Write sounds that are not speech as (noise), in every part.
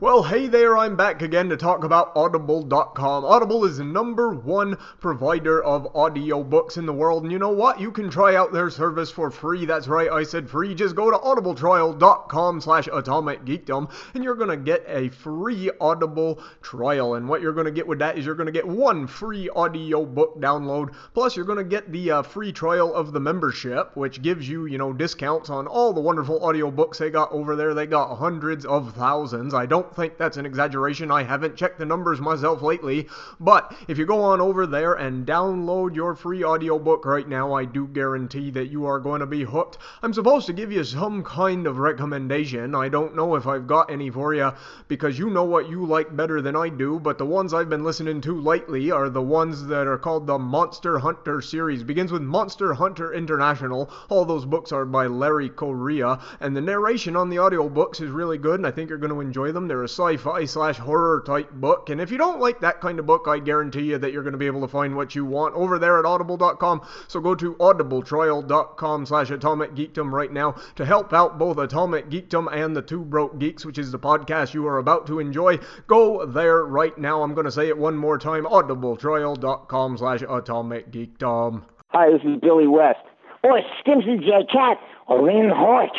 Well, hey there, I'm back again to talk about Audible.com. Audible is the number one provider of audiobooks in the world, and you know what? You can try out their service for free. That's right, I said free. Just go to audibletrial.com slash atomicgeekdom, and you're going to get a free Audible trial. And what you're going to get with that is you're going to get one free audiobook download, plus you're going to get the uh, free trial of the membership, which gives you, you know, discounts on all the wonderful audiobooks they got over there. They got hundreds of thousands. I don't think that's an exaggeration. I haven't checked the numbers myself lately. But if you go on over there and download your free audiobook right now, I do guarantee that you are going to be hooked. I'm supposed to give you some kind of recommendation. I don't know if I've got any for you because you know what you like better than I do, but the ones I've been listening to lately are the ones that are called the Monster Hunter series. Begins with Monster Hunter International. All those books are by Larry Correia, and the narration on the audiobooks is really good, and I think you're going to enjoy them. They're a sci-fi slash horror type book. And if you don't like that kind of book, I guarantee you that you're going to be able to find what you want over there at audible.com. So go to audibletrial.com slash atomic geekdom right now to help out both Atomic Geekdom and the Two Broke Geeks, which is the podcast you are about to enjoy. Go there right now. I'm going to say it one more time, audibletrial.com slash atomic geekdom. Hi, this is Billy West. Or Stimpson J. Cat. Or Ren Höek.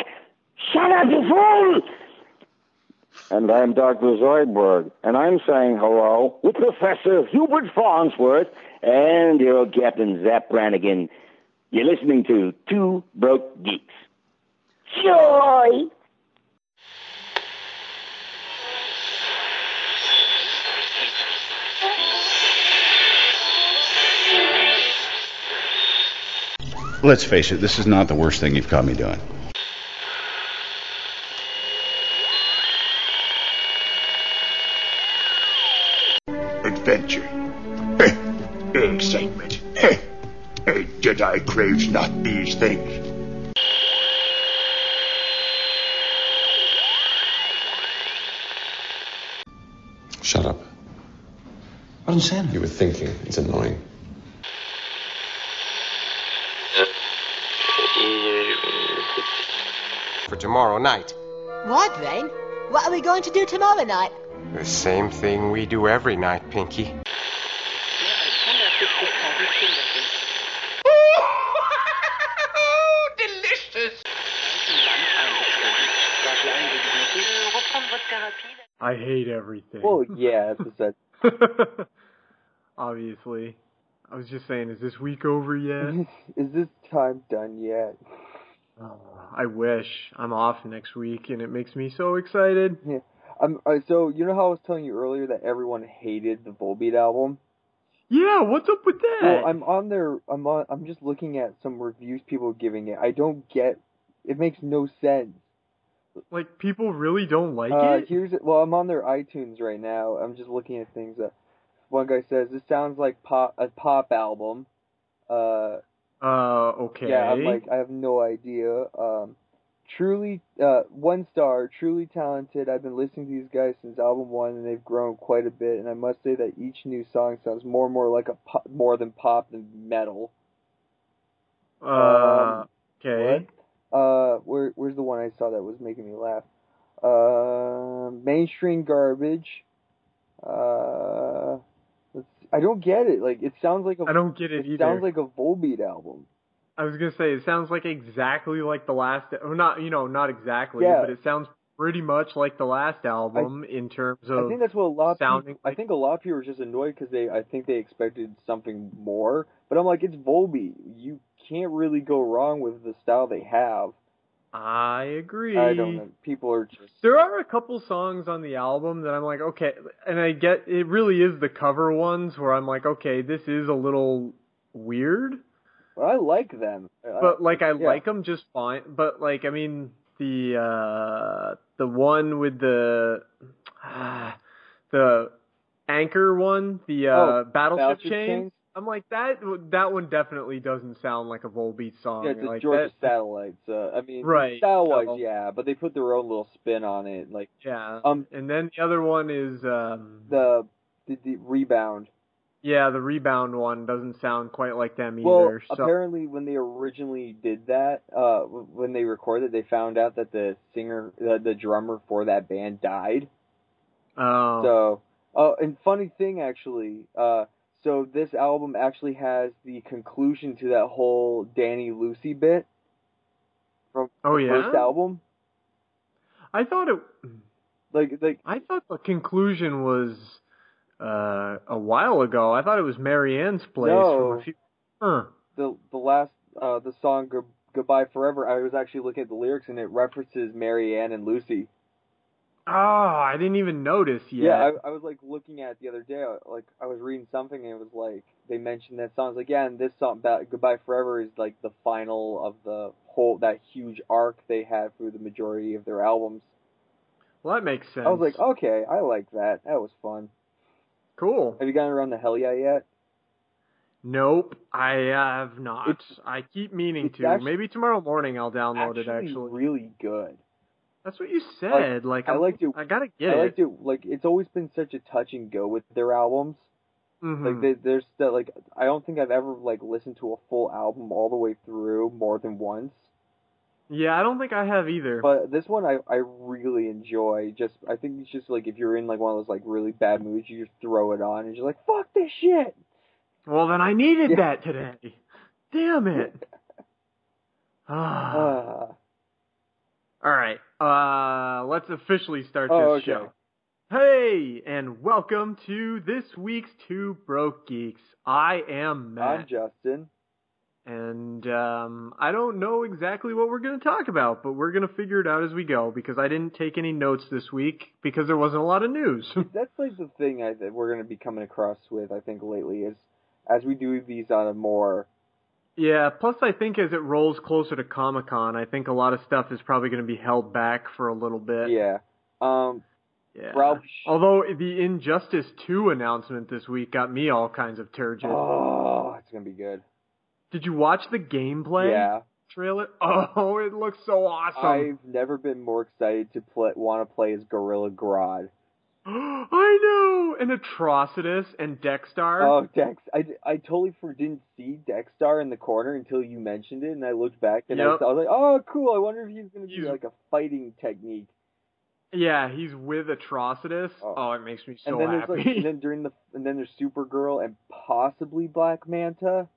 Shut up, you fool! And I'm Dr. Zoidberg, and I'm saying hello with Professor Hubert Farnsworth and your old Captain Zapp Brannigan. You're listening to Two Broke Geeks. Joy! Let's face it, this is not the worst thing you've caught me doing. Adventure. Eh, excitement. Eh, a Jedi craves not these things. Shut up. I didn't say anything. You were thinking. It's annoying. For tomorrow night. What, Brain? What are we going to do tomorrow night? The same thing we do every night, Pinky. Delicious! I hate everything. Well, yeah, that's that. (laughs) Obviously. I was just saying, is this week over yet? Is this time done yet? Oh, I wish. I'm off next week, and it makes me so excited. Yeah. Um, uh, so you know how I was telling you earlier that everyone hated the Volbeat album? Yeah, what's up with that? Well, I'm on their. I'm on. I'm just looking at some reviews people are giving it. I don't get. It makes no sense. like people really don't like Uh, it. here's well, I'm on their iTunes right now. I'm just looking at things. That one guy says this sounds like pop a pop album. Uh, Uh, okay. yeah, I'm like I have no idea. Um, truly, uh, one star, truly talented. I've been listening to these guys since album one, and they've grown quite a bit. And I must say that each new song sounds more and more like a pop, more than pop than metal. uh, um, okay. Uh, where where's the one I saw that was making me laugh? Uh, mainstream garbage. Uh, let's, I don't get it. Like it sounds like a. I don't get it, It either. sounds like a Volbeat album. I was gonna say it sounds like exactly like the last, or not, you know, not exactly, Yeah. but it sounds pretty much like the last album in terms of I think that's what a lot of sounding. people. I think a lot of people are just annoyed because they. I think they expected something more. But I'm like, it's Volbeat. You can't really go wrong with the style they have. I agree. I don't know. People are just. There are a couple songs on the album that I'm like, okay, and I get it really is the cover ones where I'm like, okay, this is a little weird, I like them. But like I yeah. like them just fine. But like I mean the uh the one with the (sighs) the anchor one, the uh Oh, battleship, Battleship chains. Chains? I'm like that. That one definitely doesn't sound like a Volbeat song. Yeah, it's the like Georgia that, Satellites. Uh, I mean, Right, style wise, so- yeah, but they put their own little spin on it. Like Yeah. Um, and then the other one is um the the, the rebound. Yeah, the rebound one doesn't sound quite like them either. Well, so apparently, when they originally did that, uh, when they recorded, they found out that the singer, the, the drummer for that band died. Oh. So, oh, and funny thing actually, uh, so this album actually has the conclusion to that whole Danny Lucy bit from Oh, the yeah? first album. I thought it. Like, like I thought the conclusion was uh, a while ago. I thought it was Marianne's place No. few. Huh. the the last uh the song Go- Goodbye Forever. I was actually looking at the lyrics and it references Marianne and Lucy. Oh, I didn't even notice yet. Yeah, I, I was like looking at it the other day. uh, Like I was reading something and it was like they mentioned that song. I was like, yeah, and this song, about Goodbye Forever, is like the final of the whole that huge arc they had through the majority of their albums. well, that makes sense. I was like, okay, I like that. That was fun. Cool. Have you gotten around the Hell Yeah yet? Nope, I have not. It's- I keep meaning to. actually- Maybe tomorrow morning I'll download it. actually, Actually, really good. that's what you said. Like, I I'm- liked it- I gotta get I it. liked it. Like it's always been such a touch and go with their albums. Mhm. Like they, there's the, like I don't think I've ever like listened to a full album all the way through more than once. Yeah, I don't think I have either. But this one I I really enjoy. Just I think it's just like if you're in like one of those like really bad moods, you just throw it on and you're like fuck this shit. well, then I needed Yeah. that today. Damn it. (laughs) Ah. Uh, All right. Uh, let's officially start this Oh, okay. show. Hey, and welcome to this week's Two Broke Geeks. I am Matt, I'm Justin. And um, I don't know exactly what we're going to talk about, but we're going to figure it out as we go because I didn't take any notes this week because there wasn't a lot of news. (laughs) That's like the thing I that we're gonna be coming across with I think lately is as we do these on a more yeah. Plus, I think as it rolls closer to Comic Con, I think a lot of stuff is probably going to be held back for a little bit. yeah. Um Yeah. Ralph Although the Injustice 2 announcement this week got me all kinds of turgid. Oh, it's gonna be good. Did you watch the gameplay Yeah. trailer? (laughs) Oh, it looks so awesome. I've never been more excited to play want to play as Gorilla Grodd. (gasps) I know! And Atrocitus and Dex-Starr. Oh, Dex! I, I totally for, didn't see Dex-Starr in the corner until you mentioned it, and I looked back and I, Yep. saw, I was like, "Oh, cool! I wonder if he's going to be like a fighting technique." Yeah, he's with Atrocitus. Oh. Oh, it makes me so and then happy. there's like, and then during the, and then there's Supergirl and possibly Black Manta.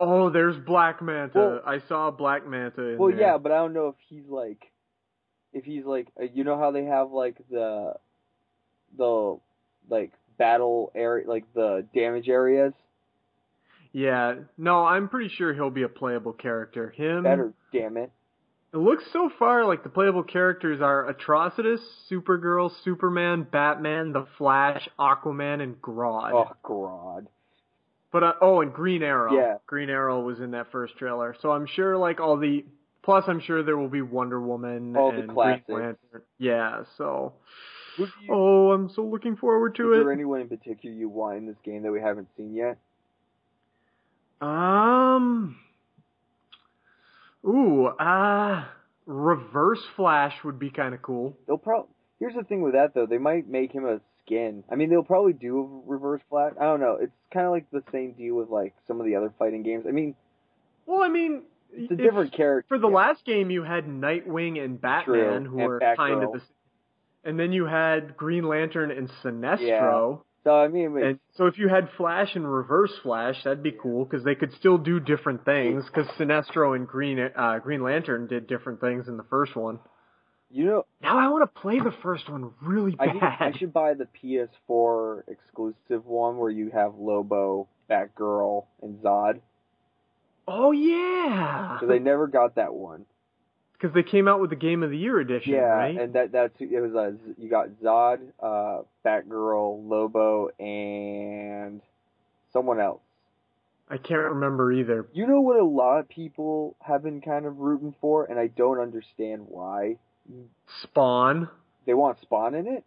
Oh, there's Black Manta. Well- I saw Black Manta in Well, there. yeah, but I don't know if he's like, if he's like, uh, you know how they have like the, the, like battle area, like the damage areas. Yeah. No, I'm pretty sure he'll be a playable character. Him. Better, damn it. It looks so far like the playable characters are Atrocitus, Supergirl, Superman, Batman, The Flash, Aquaman, and Grodd. Oh, Grodd. But uh, oh, and Green Arrow. Yeah. Green Arrow was in that first trailer, so I'm sure like all the. Plus, I'm sure there will be Wonder Woman All the and. Green Lantern. Yeah. So. You, Oh, I'm so looking forward to is it. there anyone in particular you want in this game that we haven't seen yet? Um. Ooh, uh, Reverse Flash would be kind of cool. They'll probably. Here's the thing with that though, they might make him a skin. I mean, they'll probably do a reverse flash. I don't know. It's kind of like the same deal with like some of the other fighting games. I mean, Well, I mean, it's a if- different character. For the last game, you had Nightwing and Batman, True, who and were Batgirl. kind of the, same and then you had Green Lantern and Sinestro. Yeah. So I mean, And so if you had Flash and Reverse Flash, that'd be cool because they could still do different things. Because Sinestro and Green uh, Green Lantern did different things in the first one. You know, Now I want to play the first one really I, bad. think I should buy the PS4 exclusive one where you have Lobo, Batgirl, and Zod. Oh yeah, Because I never got that one. because they came out with the Game of the Year edition, Yeah, right? and that that's it was uh, you got Zod, uh, Batgirl, Lobo, and someone else. I can't remember either. You know what a lot of people have been kind of rooting for, and I don't understand why. Spawn. They want Spawn in it.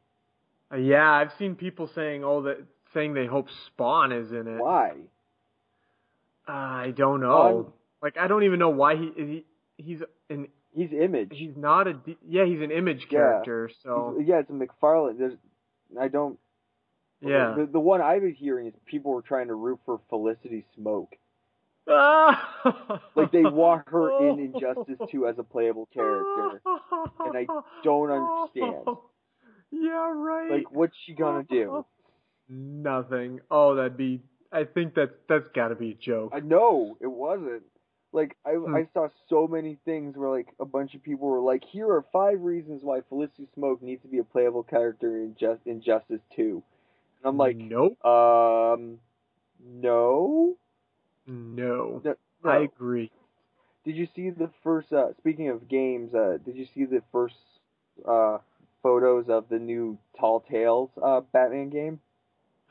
Uh, yeah, I've seen people saying, "Oh, that saying they hope Spawn is in it." Why? I don't know. Um, like I don't even know why he, he he's an He's Image. he's not a yeah he's an image Yeah. character. So He's- yeah, it's a McFarlane. There's, I don't. yeah. The, the one I've been hearing is people were trying to root for Felicity Smoak. Like they want her in Injustice 2 as a playable character. and I don't understand. Yeah, right. Like, what's she gonna do? Nothing. Oh, that'd be. I think that's that's got to be a joke. I know it wasn't. Like I Hmm. I saw so many things where like a bunch of people were like, here are five reasons why Felicity Smoak needs to be a playable character in just in Justice Two, and I'm like, nope, um, no, no. no. I agree. Did you see the first? Uh, speaking of games, uh, did you see the first uh, photos of the new Telltale uh, Batman game?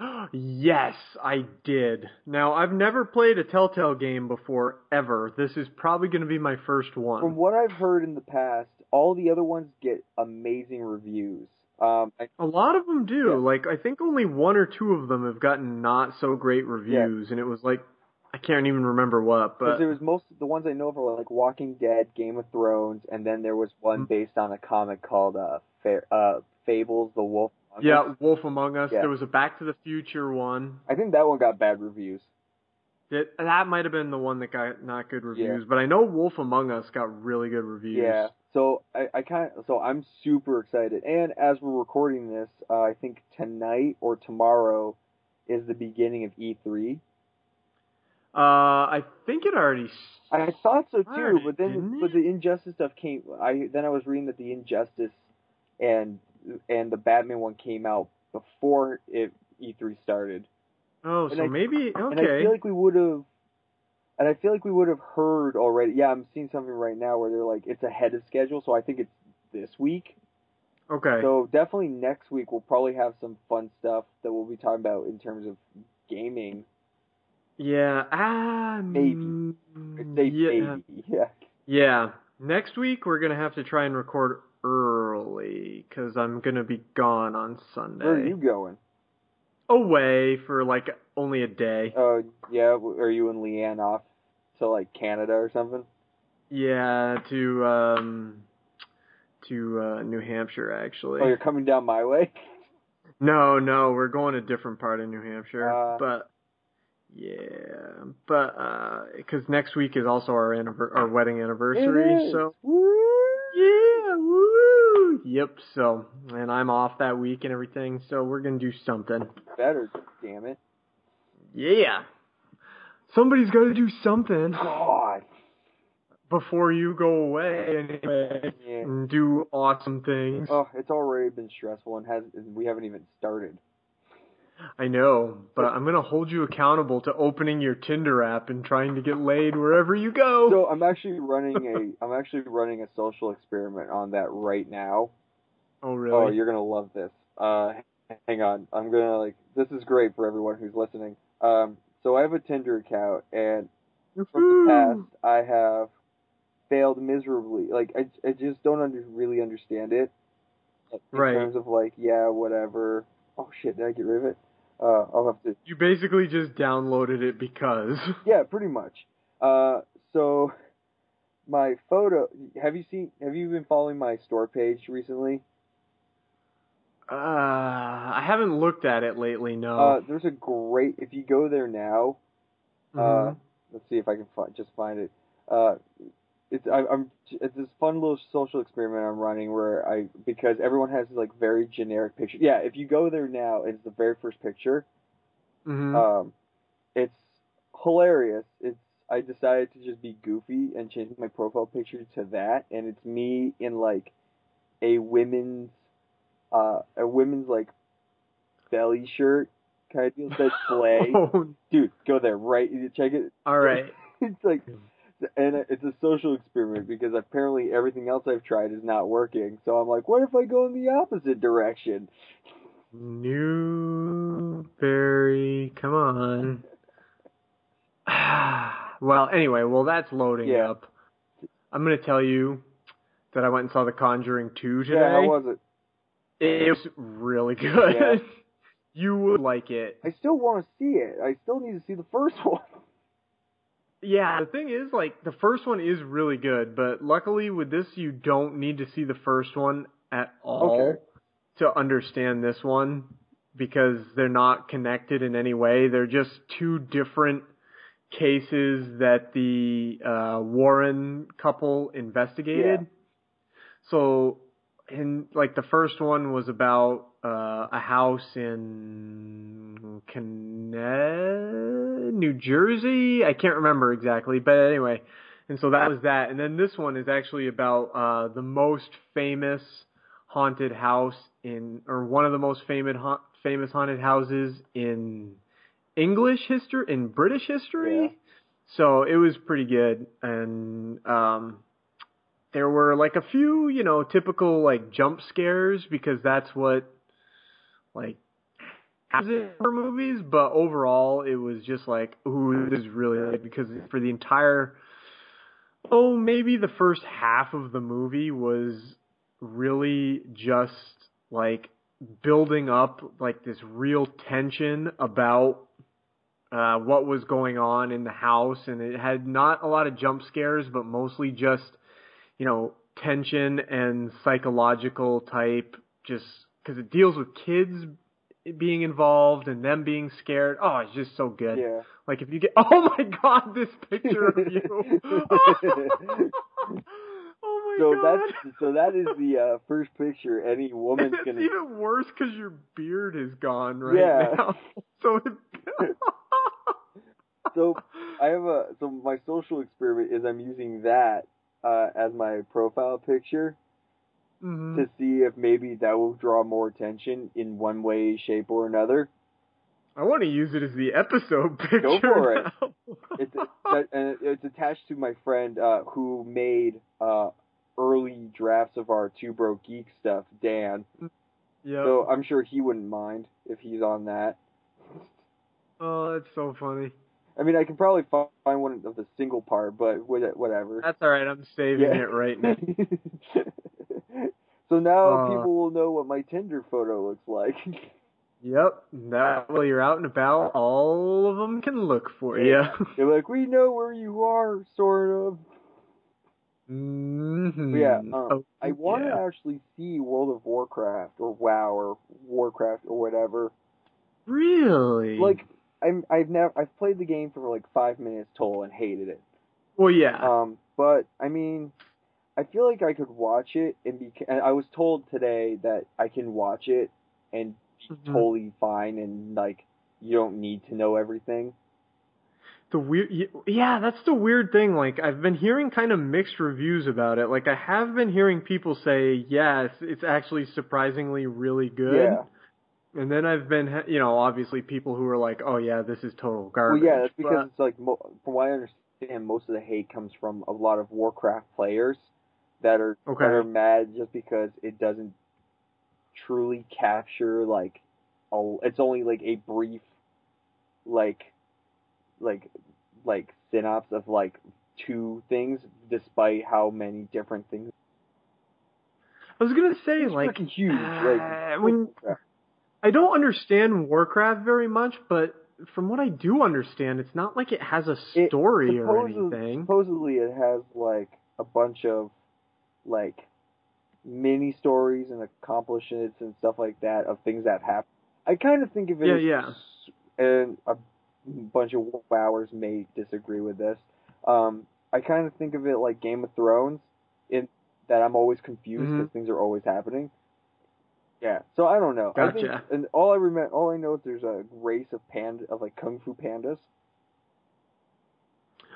(gasps) yes, I did. Now, I've never played a Telltale game before, ever. This is probably going to be my first one. From what I've heard in the past, all the other ones get amazing reviews. Um, I, A lot of them do. Yeah. Like, I think only one or two of them have gotten not so great reviews, and it was like, I can't even remember what, Because but. there was most the ones I know of are like Walking Dead, Game of Thrones, and then there was one Mhm. based on a comic called uh, Fa- uh Fables, the Wolf. Among Yeah, Us. Wolf Among Us. Yeah. There was a Back to the Future one. I think that one got bad reviews. That that might have been the one that got not good reviews, but I know Wolf Among Us got really good reviews. Yeah. So I, I kind of so I'm super excited, and as we're recording this, uh, I think tonight or tomorrow is the beginning of E3. Uh, I think it already. I thought so too, but then but the Injustice stuff came. I then I was reading that the Injustice and and the Batman one came out before it E3 started. Oh, And so I- maybe And I feel like we would have, and I feel like we would have heard already. Yeah, I'm seeing something right now where they're like it's ahead of schedule, so I think it's this week. okay. So definitely next week we'll probably have some fun stuff that we'll be talking about in terms of gaming. Yeah. Ah. Maybe. say yeah. maybe, yeah. Yeah. Next week we're gonna have to try and record early because I'm gonna be gone on Sunday. Where are you going? Away for like only a day. Oh yeah, are you and Leanne off to like Canada or something? Yeah, to um, to uh, New Hampshire actually. Oh, you're coming down my way. No, no, we're going a different part of New Hampshire. Uh. but yeah, but uh 'cause next week is also our anniver- our wedding anniversary. So Woo! yeah, woo. Yep. So and I'm off that week and everything. So we're gonna do something. better, damn it. Yeah. Somebody's got to do something God. before you go away anyway Yeah. and do awesome things. Oh, it's already been stressful and has and we haven't even started. I know, but I'm gonna hold you accountable to opening your Tinder app and trying to get laid wherever you go. So I'm actually running a (laughs) I'm actually running a social experiment on that right now. oh really? Oh, you're gonna love this. Uh, hang on, I'm gonna like this is great for everyone who's listening. Um, so I have a Tinder account, and from the past I have failed miserably. Like I I just don't under, really understand it. In Right. terms of like yeah whatever. Oh shit, did I get rid of it? Uh, I'll have to You basically just downloaded it because. (laughs) Yeah, pretty much. Uh, so my photo. Have you seen? Have you been following my store page recently? Uh, I haven't looked at it lately. No. Uh, there's a great. If you go there now, uh, Mhm. let's see if I can find, just find it. Uh, it's I, I'm it's this fun little social experiment I'm running where I because everyone has like very generic pictures. Yeah, if you go there now, it's the very first picture. Mhm. Um, it's hilarious. It's I decided to just be goofy and change my profile picture to that, and it's me in like a women's uh a women's like belly shirt kind of deal (laughs) says slay. Oh, Dude, go there right. Check it. all right. (laughs) It's like. And it's a social experiment because apparently everything else I've tried is not working. So I'm like, what if I go in the opposite direction? Newberry, come on. (sighs) well, anyway, well that's loading Yeah. up. I'm gonna tell you that I went and saw The Conjuring 2 today. Yeah, how was it? It was really good. Yeah. (laughs) you would like it. I still want to see it. I still need to see the first (laughs) one. Yeah, the thing is, like, the first one is really good, but luckily with this, you don't need to see the first one at all Okay. to understand this one because they're not connected in any way. They're just two different cases that the uh, Warren couple investigated. Yeah. So and like the first one was about uh, a house in Connecticut, New Jersey. I can't remember exactly, but anyway. And so that was that. And then this one is actually about uh, the most famous haunted house in, or one of the most famous ha- famous haunted houses in English history, in British history. Yeah. So it was pretty good, and um, there were like a few, you know, typical like jump scares because that's what like horror movies. But overall, it was just like, ooh, this is really good because for the entire, oh, maybe the first half of the movie was really just like building up like this real tension about uh, what was going on in the house, and it had not a lot of jump scares, but mostly just you know tension and psychological type, just because it deals with kids being involved and them being scared. Oh, it's just so good. Yeah. Like if you get, (laughs) oh my god, this picture of you. (laughs) (laughs) oh my so god. that's so that is the uh, first picture any woman's it's gonna. even worse because your beard is gone right Yeah. now. So it, So I have a so my social experiment is I'm using that uh, as my profile picture Mhm. to see if maybe that will draw more attention in one way, shape, or another. I want to use it as the episode (laughs) picture. Go for it. (laughs) It's and it's attached to my friend uh, who made uh, early drafts of our Two Broke Geek stuff, Dan. Yep. So I'm sure he wouldn't mind if he's on that. (laughs) oh, that's so funny. I mean, I can probably find one of the single part, but whatever. That's all right. I'm saving Yeah. it right now. So now Uh, people will know what my Tinder photo looks like. (laughs) Yep. That way you're out and about, all of them can look for you. (laughs) They're like, we know where you are, sort of. mm-hmm. Yeah, um, Oh, I want to yeah. actually see World of Warcraft or WoW or Warcraft or whatever. Really? Like, I'm I've never I've played the game for like five minutes total and hated it. well, yeah. Um, but I mean, I feel like I could watch it and be. And I was told today that I can watch it and be Mhm. totally fine and like you don't need to know everything. the weird, yeah, that's the weird thing. Like, I've been hearing kind of mixed reviews about it. Like, I have been hearing people say, yes, it's actually surprisingly really good. Yeah. And then I've been, you know, obviously people who are like, oh yeah, this is total garbage. Well, yeah, that's because But- it's like from what I understand, most of the hate comes from a lot of Warcraft players that are Okay. that are mad just because it doesn't truly capture like a, it's only like a brief like like like synopsis of like two things despite how many different things I was gonna say, it's like, huge uh, like when I don't understand Warcraft very much, but from what I do understand, it's not like it has a story or anything. Supposedly, it has like a bunch of like mini stories and accomplishments and stuff like that of things that happen. I kind of think of it Yeah, as, yeah. and a bunch of wowers may disagree with this. Um, I kind of think of it like Game of Thrones, in that I'm always confused because things are always happening. Yeah, so I don't know. I think, Gotcha. and all I remember, all I know is there's a race of panda of like kung fu pandas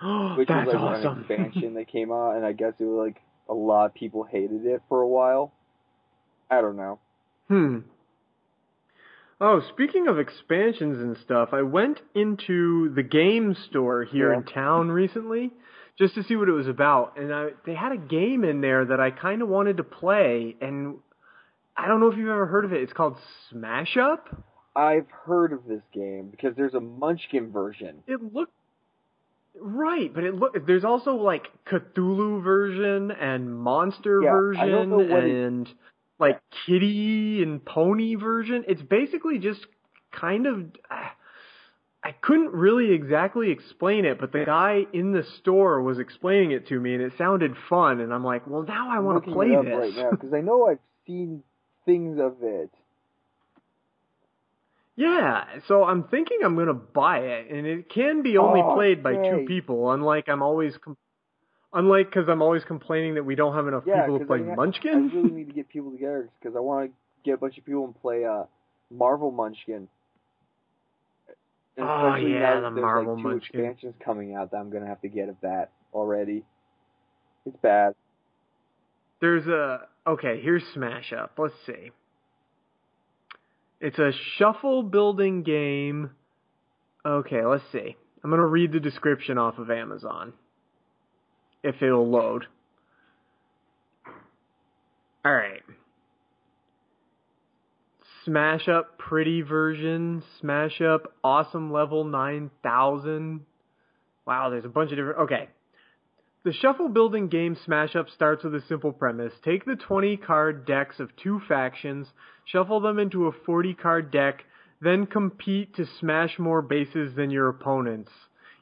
(gasps) which That's was like awesome. an expansion that came out, and I guess it was like a lot of people hated it for a while. I don't know. Hmm. Oh, speaking of expansions and stuff, I went into the game store here Yeah. in town recently just to see what it was about, and I, they had a game in there that I kind of wanted to play, and I don't know if you've ever heard of it. It's called Smash Up. I've heard of this game because there's a Munchkin version. It looked right, but it look. There's also like Cthulhu version and monster Yeah, version what it- and like kitty and pony version. It's basically just kind of. I couldn't really exactly explain it, but the guy in the store was explaining it to me, and it sounded fun. And I'm like, well, now I want to play it this. right now because I know I've seen things of it. Yeah, so I'm thinking I'm gonna buy it, and it can be only Oh, played by two people. Unlike I'm always. Com- Unlike, because I'm always complaining that we don't have enough Yeah, people to play I, Munchkin. I really need to get people together because I want to get a bunch of people and play uh, Marvel Munchkin. And Oh, yeah, the Marvel like two Munchkin. expansions coming out that I'm gonna have to get of that already. It's bad. There's a okay. Here's Smash Up. Let's see. It's a shuffle building game. Okay, let's see. I'm gonna read the description off of Amazon. If it'll load. All right. Smash Up Pretty version. Smash Up Awesome Level 9000. Wow, there's a bunch of different. Okay. The shuffle building game Smash Up starts with a simple premise. Take the 20 card decks of two factions, shuffle them into a 40 card deck, then compete to smash more bases than your opponents.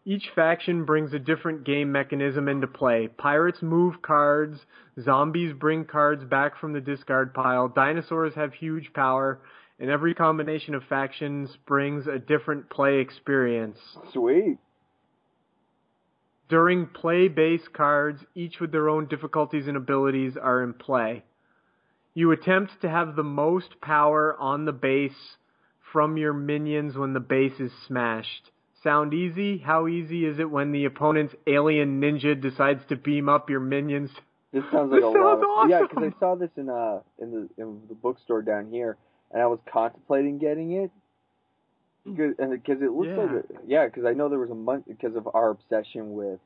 Each faction brings a different game mechanism into play. Pirates move cards, zombies bring cards back from the discard pile, dinosaurs have huge power, and every combination of factions brings a different play experience. Sweet. During play base cards, each with their own difficulties and abilities, are in play. You attempt to have the most power on the base from your minions when the base is smashed. Sound easy? How easy is it when the opponent's alien ninja decides to beam up your minions? This sounds like This a lot. Of, awesome. Yeah, because I saw this in uh in the in the bookstore down here, and I was contemplating getting it. Because it looks Yeah. like yeah, because I know there was a mun because of our obsession with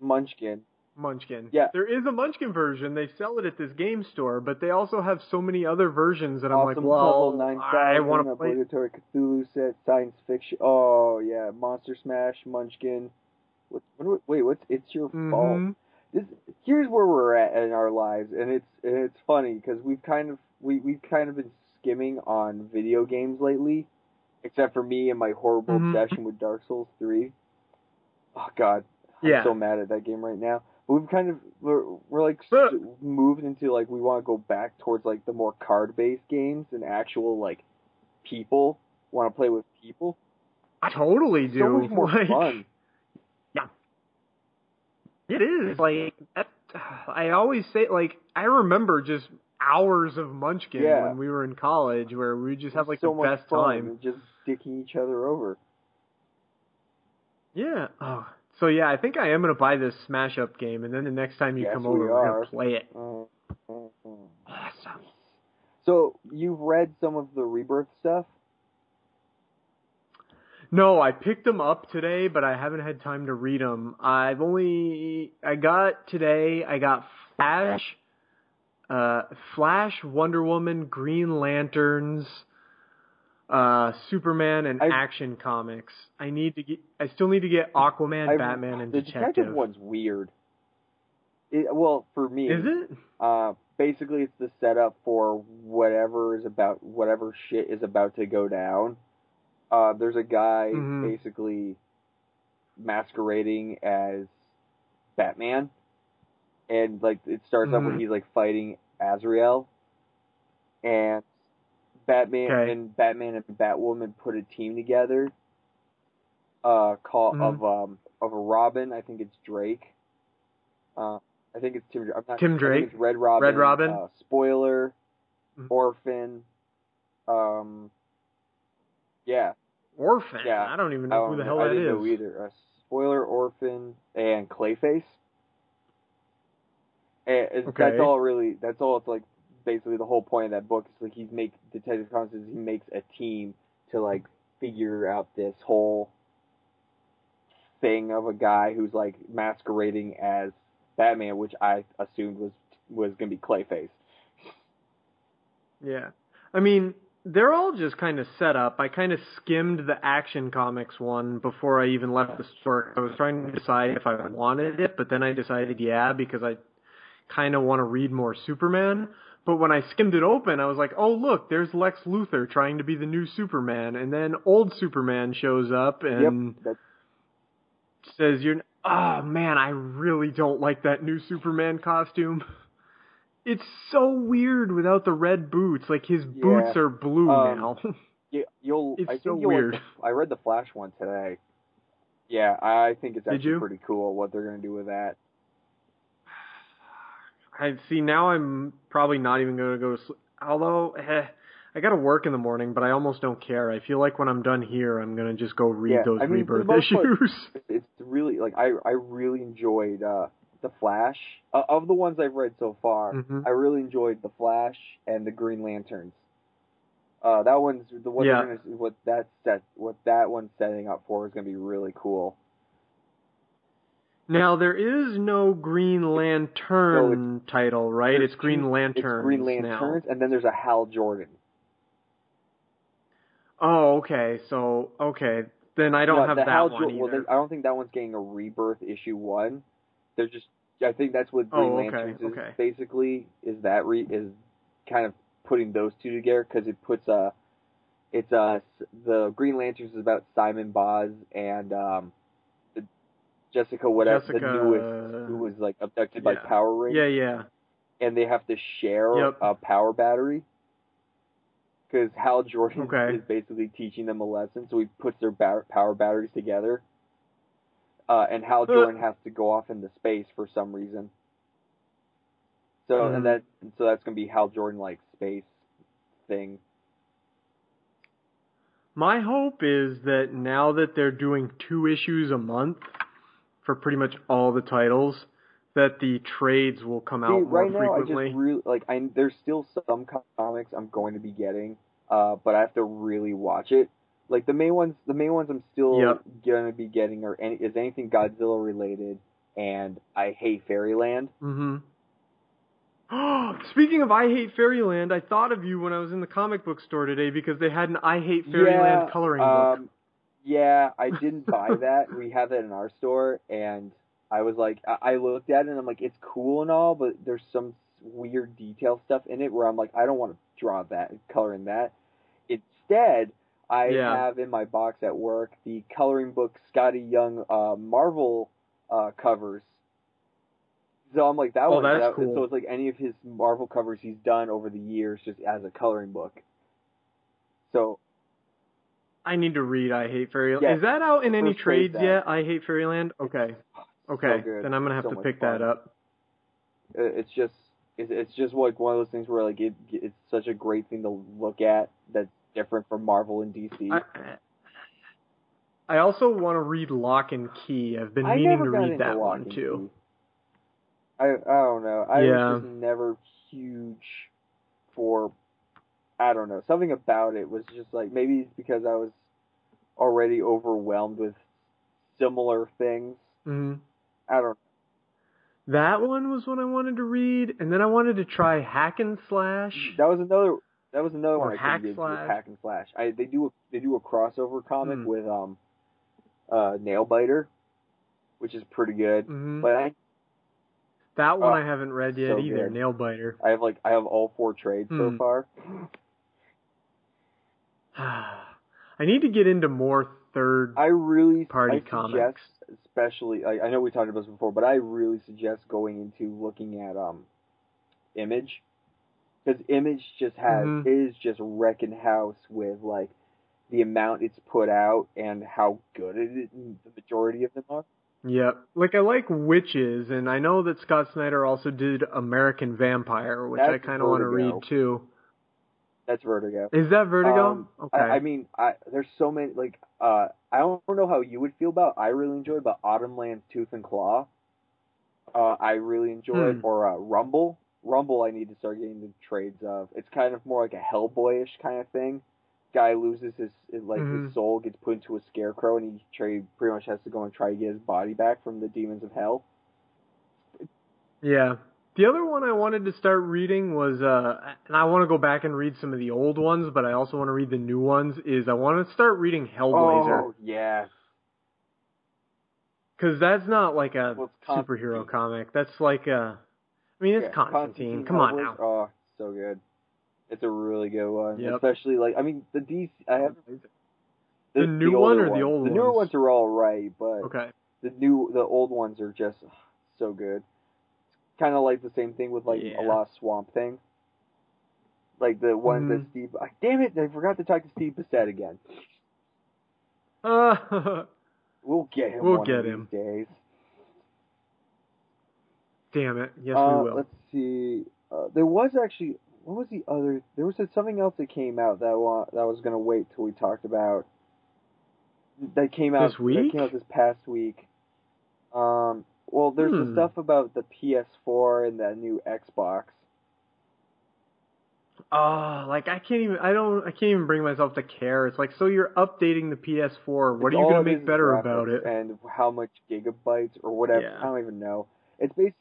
Munchkin. Munchkin. Yeah. There is a Munchkin version. They sell it at this game store, but they also have so many other versions that I'm like, awesome well, I want to play. obligatory Cthulhu set, science fiction. Oh yeah, Monster Smash, Munchkin. What, what, wait, what's it's your fault? Mhm. this here's where we're at in our lives, and it's and it's funny because we've kind of we we've kind of been skimming on video games lately, except for me and my horrible Mhm. obsession with Dark Souls three. Oh God, I'm Yeah. so mad at that game right now. We've kind of we're we're like But- moved into like we want to go back towards like the more card based games and actual like people want to play with people. I totally do. So much more Like, fun. Yeah, it is like that, I always say like I remember just hours of Munchkin Yeah. when we were in college where we just have like so the best time. just dicking each other over. Yeah. Oh. So yeah, I think I am gonna buy this Smash Up game, and then the next time you Yes, come over, we're are. gonna play it. Uh. Awesome. So you've read some of the rebirth stuff? No, I picked them up today, but I haven't had time to read them. I've only I got today. I got Flash, uh, Flash, Wonder Woman, Green Lanterns, uh, Superman, and I've- Action Comics. I need to get. I still need to get Aquaman, I've- Batman, and the Detective. detective one's weird. It, well, for me, Is it? Uh, basically, it's the setup for whatever is about whatever shit is about to go down. Uh, there's a guy Mhm. basically masquerading as Batman, and like it starts off when Mhm. he's like fighting Azrael, and Batman Okay. and Batman and Batwoman put a team together. Uh, call Mhm. of um of a Robin. I think it's Drake. Uh, I think it's Tim. I'm not, Tim Drake? it's Red Robin. Red Robin? Uh, Spoiler. Mhm. Orphan. Um. Yeah. Orphan. Yeah. I don't even know don't who the know- hell I that didn't is. know either. Uh, spoiler, Orphan, and Clayface. And Okay. That's all really. That's all. It's like basically the whole point of that book. Is like he's make Detective Comics is he makes a team to like figure out this whole thing of a guy who's like masquerading as Batman, which I assumed was was gonna be Clayface. Yeah. I mean, they're all just kind of set up. I kind of skimmed the Action Comics one before I even left the store. I was trying to decide if I wanted it, but then I decided yeah because I kind of want to read more Superman. But when I skimmed it open, I was like, "Oh, look, there's Lex Luthor trying to be the new Superman." And then old Superman shows up and yep, says, "You're oh man i really don't like that new superman costume it's so weird without the red boots like his boots are blue Um, now (laughs) you, you'll. It's I so weird. the- I read the Flash one today. Yeah, I think it's actually pretty cool what they're gonna do with that. I see now. I'm probably not even going to go to sleep. Although, eh, I got to work in the morning, but I almost don't care. I feel like when I'm done here, I'm going to just go read Yeah, those I mean, rebirth most part, issues. (laughs) it's really like I I really enjoyed uh the Flash uh, of the ones I've read so far. Mhm. I really enjoyed the Flash and the Green Lanterns. Uh, that one's the one Yeah. what that set what that one's setting up for is gonna be really cool. Now there is no Green Lantern title, right? It's Green Lanterns It's Green now. Lanterns, and then there's a Hal Jordan. Oh, okay. So okay, then I don't No, have that Hal one Jo- either. Well, I don't think that one's getting a rebirth issue one. They're just. I think that's what Green Oh, okay, Lanterns is okay. basically. Is that re is kind of putting those two together because it puts uh it's uh the Green Lanterns is about Simon Baz and um Jessica whatever Jessica, the newest who was like abducted by. Power Rangers yeah, yeah. and they have to share Yep. a power battery. Because Hal Jordan Okay. is basically teaching them a lesson, so he puts their ba- power batteries together. Uh, and Hal Jordan has to go off into space for some reason. So Mhm. and that and so that's gonna be Hal Jordan like space thing. My hope is that now that they're doing two issues a month for pretty much all the titles, that the trades will come out See, more right now I just really like I there's still some comics I'm going to be getting, uh, but I have to really watch it. Like the main ones, the main ones I'm still Yep. gonna be getting are any is anything Godzilla related, and I hate Fairyland. Mm-hmm. (gasps) Speaking of I Hate Fairyland, I thought of you when I was in the comic book store today because they had an I Hate Fairyland yeah, coloring book. um, Yeah, I didn't buy (laughs) that. We have that in our store, and I was like, I I looked at it and I'm like, it's cool and all, but there's some weird detail stuff in it where I'm like, I don't want to draw that, color in that. Instead, I Yeah. have in my box at work the coloring book Skottie Young uh, Marvel uh, covers. So I'm like that Oh, one. that's that- cool. So it's like any of his Marvel covers he's done over the years, just as a coloring book. So I need to read I Hate Fairyland. Yes. Is that out in any First trades yet? I Hate Fairyland. Okay. Okay. good. then I'm gonna have So to pick fun. that up. It's just it's, just like one of those things where like it it's such a great thing to look at that's different from Marvel and DC. I, I also want to read Locke and Key. I've been I meaning to read that Lock one too. I I don't know. I Yeah. was just never huge for I don't know. Something about it was just like maybe it's because I was already overwhelmed with similar things. hmm I don't Know. That one was what I wanted to read, and then I wanted to try Hack and Slash. that was another that was another Or one I Hack couldn't get Slash. with Hack and Slash. I they do a they do a crossover comic Hmm. with um uh Nailbiter, which is pretty good. hmm But I That one Oh, I haven't read yet so either. good. Nailbiter. I have like I have all four trades so Hmm. far. (sighs) I need to get into more third. I really Party I suggest, comics. especially I, I know we talked about this before, but I really suggest going into looking at um Image because Image just has Mhm. is just wrecking house with like the amount it's put out and how good it is. The majority of them are. Yep. Like I like witches, and I know that Scott Snyder also did American Vampire, which I kind of want to read too. That's Vertigo. Is that Vertigo? Um, okay. I, I mean, I there's so many like uh I don't know how you would feel about. I really enjoyed, but Autumnland's Tooth and Claw. Uh, I really enjoyed, Hmm. or uh, Rumble. Rumble, I need to start getting the trades of. It's kind of more like a Hellboyish kind of thing. Guy loses his like Mhm. his soul gets put into a scarecrow, and he trade pretty much has to go and try to get his body back from the demons of hell. Yeah. The other one I wanted to start reading was, uh, and I want to go back and read some of the old ones, but I also want to read the new ones. Is I want to start reading Hellblazer Oh yeah, because that's not like a Well, superhero comic. That's like a, I mean, it's Yeah, Constantine. Come on now. Oh, so good. It's a really good one. Yep. Especially like I mean the DC. I have The new one older or the ones. old The newer ones? ones are all right, but Okay. the new the old ones are just so good. Kind of like the same thing with like Yeah. a lot of Swamp Thing. Like the one that Mhm. Steve. ah, damn it! I forgot to talk to Steve Bissette again. Uh, (laughs) We'll get him. We'll one get of these him. days. Damn it. Yes, uh, we will. Let's see. Uh, there was actually what was the other? There was something else that came out that wa- that was gonna wait till we talked about. That came out This week? That came out this past week. Um. Well, there's the Hmm. stuff about the PS4 and the new Xbox. Oh, like I can't even. I don't. I can't even bring myself to care. It's like, so you're updating the PS4. What are you gonna make better about it? And how much gigabytes or whatever. Yeah. I don't even know. It's based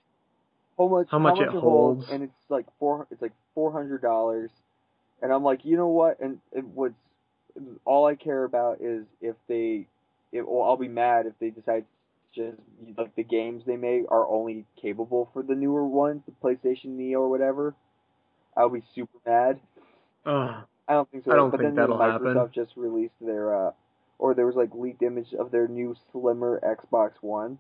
how much How much it holds. and it's like four. It's like four hundred dollars, and I'm like, you know what? And it was all I care about is if they. It, well, I'll be mad if they decide to just like the games they make are only capable for the newer ones, the PlayStation Neo or whatever. I'll be super mad. Ugh. I don't think so. I don't but think then that'll Microsoft happen. just released their, uh, or there was like leaked image of their new slimmer Xbox One.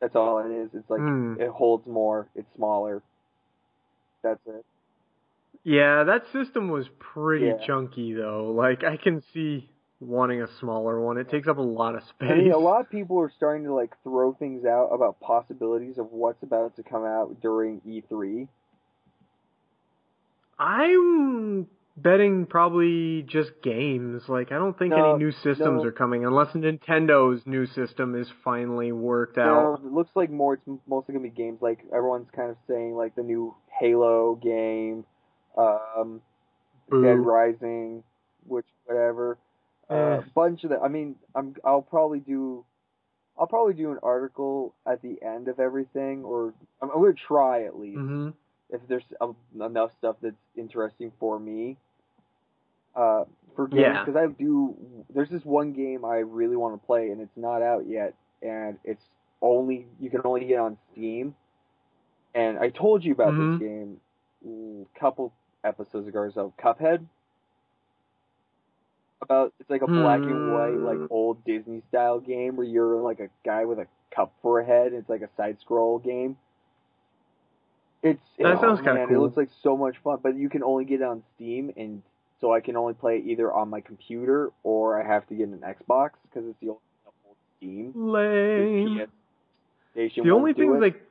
That's all it is. It's like Hmm. it holds more. It's smaller. That's it. Yeah, that system was pretty Yeah. chunky though. Like I can see wanting a smaller one. It takes up a lot of space. I mean, a lot of people are starting to like throw things out about possibilities of what's about to come out during E E3. I'm betting probably just games. Like I don't think No, any new systems no. are coming unless Nintendo's new system is finally worked No, out. it looks like more. It's mostly gonna be games. Like everyone's kind of saying, like the new Halo game, um, Boo. Dead Rising, which whatever. Uh, bunch of them. I mean, I'm. I'll probably do. I'll probably do an article at the end of everything, or I'm, I'm gonna try at least hmm if there's um, enough stuff that's interesting for me. Uh, for games, Yeah. because I do. There's this one game I really want to play, and it's not out yet, and it's only you can only get on Steam. And I told you about Mhm. this game a couple episodes ago so. Cuphead. About it's like a black and white, Hmm. like old Disney style game where you're like a guy with a cup for a head. And it's like a side scroll game. It's That oh, sounds kinda man, It looks like so much fun, but you can only get it on Steam, and so I can only play it either on my computer or I have to get an Xbox because it's the only thing Steam. Lame. The The only things like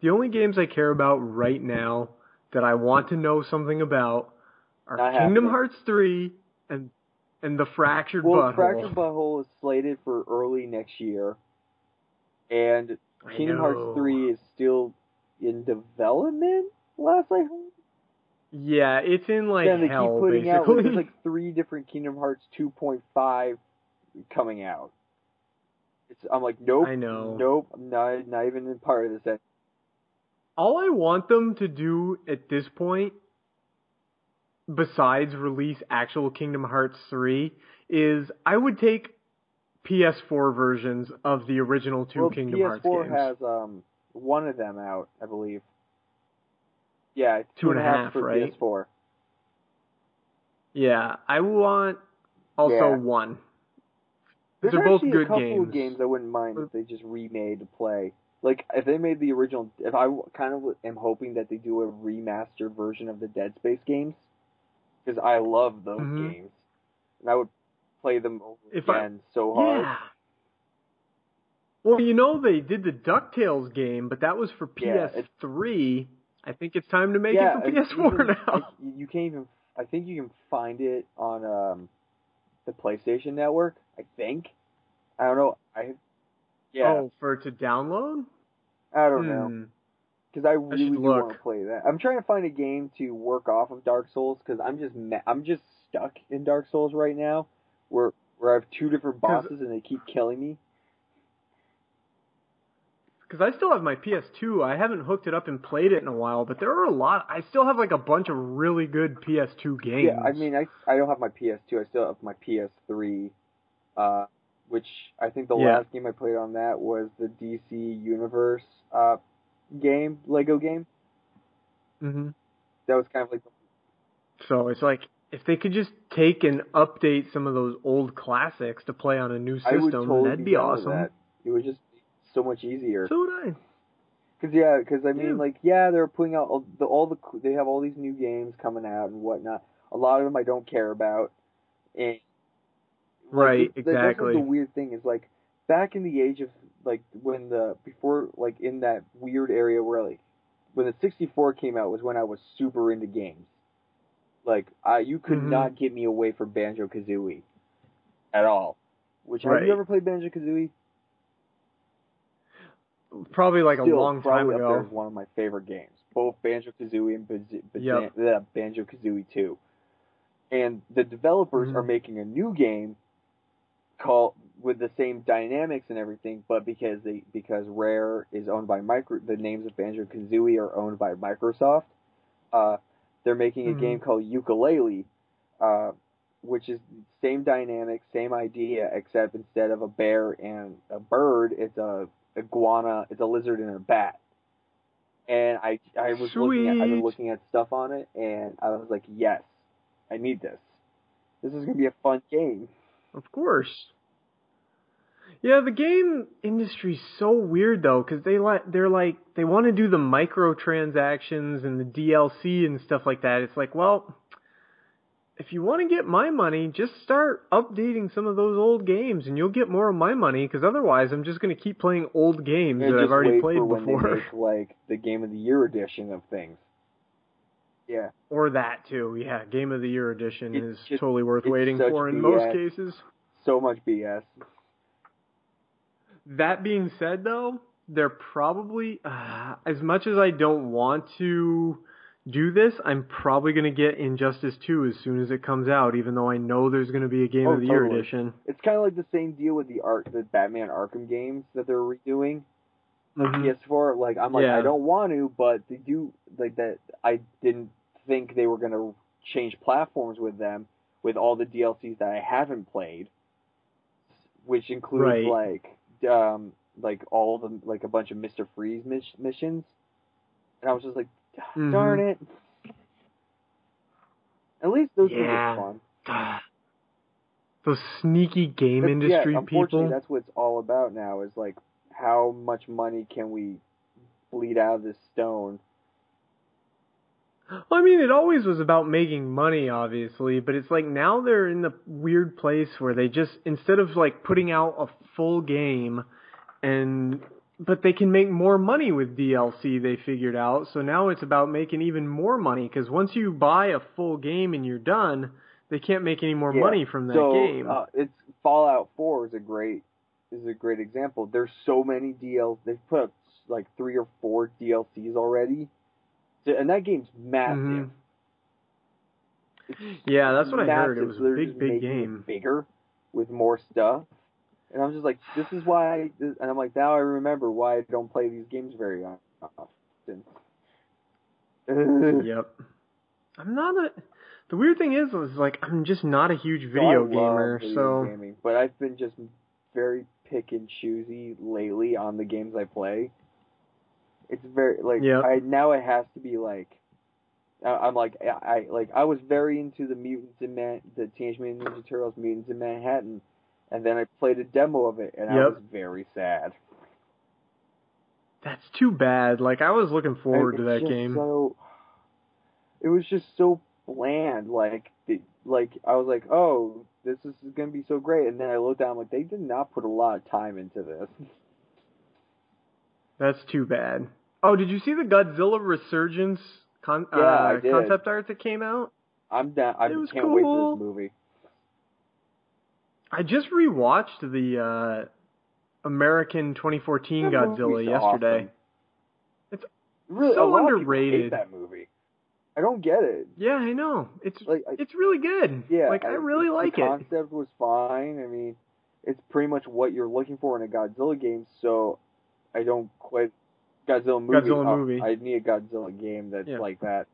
the only games I care about right now that I want to know something about are Not Kingdom happening. Hearts 3 and and the Fractured well, But Whole. Fractured But Whole is slated for early next year, and I Kingdom know. Hearts three is still in development. Last I heard. Yeah, it's in like yeah, they hell keep putting basically. out like, there's like three different Kingdom Hearts 2.5 coming out. It's I'm like nope, I know. nope, I'm not not even in part of this. All I want them to do at this point, besides release actual Kingdom Hearts 3, is I would take PS4 versions of the original two well, Kingdom PS4 Hearts games. has um one of them out, I believe. Yeah, Two and a half, for right? PS4. Yeah, I want also Yeah. one. There's They're both actually good a couple games. of games I wouldn't mind if they just remade to play. Like if they made the original, if I kind of am hoping that they do a remastered version of the Dead Space games, because I love those Mhm. games, and I would play them over If I- again so hard. Yeah. Well, you know they did the DuckTales game, but that was for PS3. I think it's time to make yeah, it for PS4 even, now. you can't even. I think you can find it on um, the PlayStation Network. I think. I don't know. I. Yeah, Oh, for to download? I don't know. Because I really do want to play that. I'm trying to find a game to work off of Dark Souls because I'm just ma- I'm just stuck in Dark Souls right now, where where I have two different bosses and they keep killing me. Because I still have my PS2. I haven't hooked it up and played it in a while, but there are a lot. I still have like a bunch of really good PS2 games. Yeah, I mean I I don't have my PS2. I still have my PS3, uh, which I think the Yeah. last game I played on that was the DC Universe uh game, Lego game. hmm That was kind of like So it's like if they could just take and update some of those old classics to play on a new system, totally that'd be awesome. That. It would just be so much easier. So would I. Cause yeah, cause I mean, Yeah. like, yeah, they're putting out all the, all the they have all these new games coming out and whatnot. A lot of them I don't care about, and Right, it- that's, like, exactly. the weird thing is like back in the age of like when the before like in that weird area where like when the 64 came out was when I was super into games. Like I you could Mhm. not get me away from Banjo Kazooie at all. Which have you ever played Banjo Kazooie? Probably like a long time probably up ago. one of my favorite games. Both Banjo Kazooie and Baz- Yep. Banjo Kazooie 2. And the developers Mhm. are making a new game called with the same dynamics and everything, but because they because Rare is owned by micro, the names of Banjo Kazooie are owned by Microsoft. Uh, they're making a Mhm. game called Yooka-Laylee, uh, which is same dynamic, same idea, except instead of a bear and a bird, it's a iguana, it's a lizard and a bat. And I I was looking at I've been looking at stuff on it, and I was like, yes, I need this. This is gonna be a fun game. Of course. Yeah, the game industry's so weird though, because they let they're like they want to do the microtransactions and the DLC and stuff like that. It's like, well, if you want to get my money, just start updating some of those old games, and you'll get more of my money. Because otherwise, I'm just going to keep playing old games And that I've already played for when before, they make like the game of the year edition of things. Yeah, or that too. Yeah, Game of the Year edition It's is just- totally worth waiting for in BS. most cases. so much BS. That being said, though, they're probably uh, as much as I don't want to do this, I'm probably going to get Injustice 2 as soon as it comes out, even though I know there's going to be a Game Oh, of the Year edition. It's kind of like the same deal with the art, the Batman Arkham games that they're redoing. Mhm. PS4, like I'm like Yeah. I don't want to, but they do like that. I didn't think they were gonna change platforms with them with all the DLCs that I haven't played, which includes Right. like um like all of them like a bunch of Mister Freeze mis- missions, and I was just like, Mhm. darn it. At least those Yeah. are fun. Those sneaky game industry yeah, unfortunately, people. that's what it's all about now. Is like how much money can we bleed out of this stone? Well, I mean, it always was about making money, obviously, but it's like now they're in the weird place where they just instead of like putting out a full game and but they can make more money with DLC they figured out. So now it's about making even more money cuz once you buy a full game and you're done, they can't make any more Yeah. money from that so, game. Uh, it's Fallout 4 is a great is a great example. There's so many DL they've put up like three or four DLCs already, and that game's massive. Mhm. Yeah, that's what I heard. It massive. was a big, big game. bigger with more stuff. And I'm just like, this is why. I, and I'm like, now I remember why I don't play these games very often. (laughs) Yep. I'm not a the weird thing is, is like I'm just not a huge So video love gamer, video so gaming, but I've been just very pick and choosy lately on the games I play. It's very like Yep. I now it has to be like I'm like I, I like I was very into the mutants in Man the Teenage Mutant Ninja Turtles mutants in Manhattan, and then I played a demo of it and I was very sad. That's too bad. Like I was looking forward to that game. So it was just so bland. Like the, like I was like, oh, this is gonna be so great, and then I looked down, like they did not put a lot of time into this. That's too bad. Oh, did you see the Godzilla Resurgence con- Yeah, uh, concept art that came out? I'm down. I It was can't wait cool. for this movie. I just rewatched the uh, American 2014 That Godzilla yesterday. awesome. It's Really, so a lot of underrated. that movie. I don't get it. Yeah, I know. It's Like, I, it's really good. yeah, like I really the like it. The concept was fine. I mean, it's pretty much what you're looking for in a Godzilla game. So I don't quite Godzilla movie. Godzilla oh, movie. I need a Godzilla game that's Yeah. like that.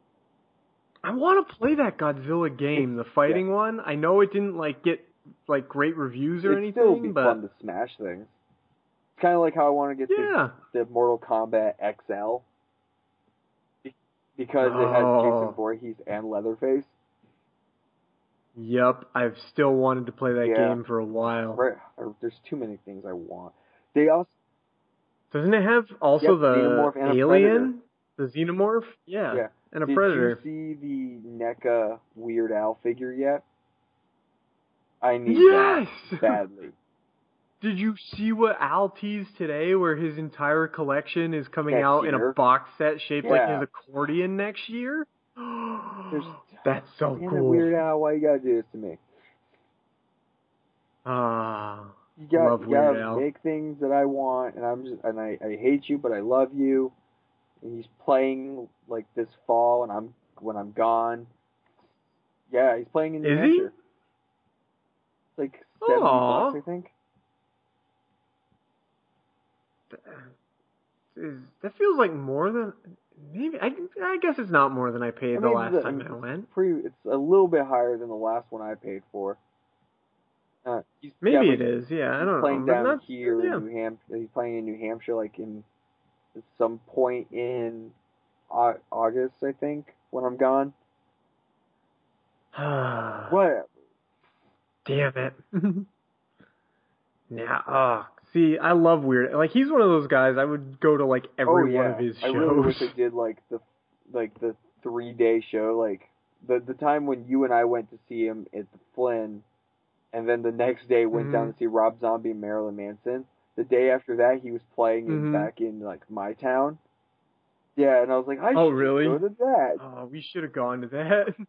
I want to play that Godzilla game, the (laughs) fighting one. I know it didn't like get like great reviews or It'd still be anything, but fun to smash things. It's kind of like how I want to get yeah. the, the Mortal Kombat XL because it has Oh. Jason Voorhees and Leatherface. Yep, I've still wanted to play that Yeah. game for a while. Right, there's too many things I want. They also Doesn't it have also Yep, the Xenomorph alien, the xenomorph? Yeah, yeah. and a Did predator. you see the NECA Weird Al figure yet? I need Yes, that (laughs) badly. Did you see what Al teased today, where his entire collection is coming Next out in a box set shaped like his accordion next year? (gasps) That's so cool. Weird Al, why you gotta do this to me? Ah, You got Love you Weird gotta Al. make things that I want, and I'm just and I I hate you, but I love you. And he's playing like this fall, and I'm when I'm gone. Yeah, he's playing in the Is he? Like seventy Aw. bucks, I think. Is, that feels like more than maybe. I, I guess it's not more than I paid I the mean, last the- time I went. It's a little bit higher than the last one I paid for. Uh, Maybe yeah, it. Yeah, I don't playing know. Playing down here yeah. in New Hampshire. He's playing in New Hampshire, like in at some point in August, I think, when I'm gone. (sighs) What? Damn it. (laughs) yeah. Oh, see, I love weird. Like he's one of those guys. I would go to like every oh, yeah. one of his shows. I really wish I did like the like the three day show, like the the time when you and I went to see him at the Flynn, and then the next day went Mhm. down to see Rob Zombie and Marilyn Manson. The day after that, he was playing in Mhm. back in like my town. Yeah, and I was like, I Oh, should really? go to that. Oh, we should have gone to that. (laughs)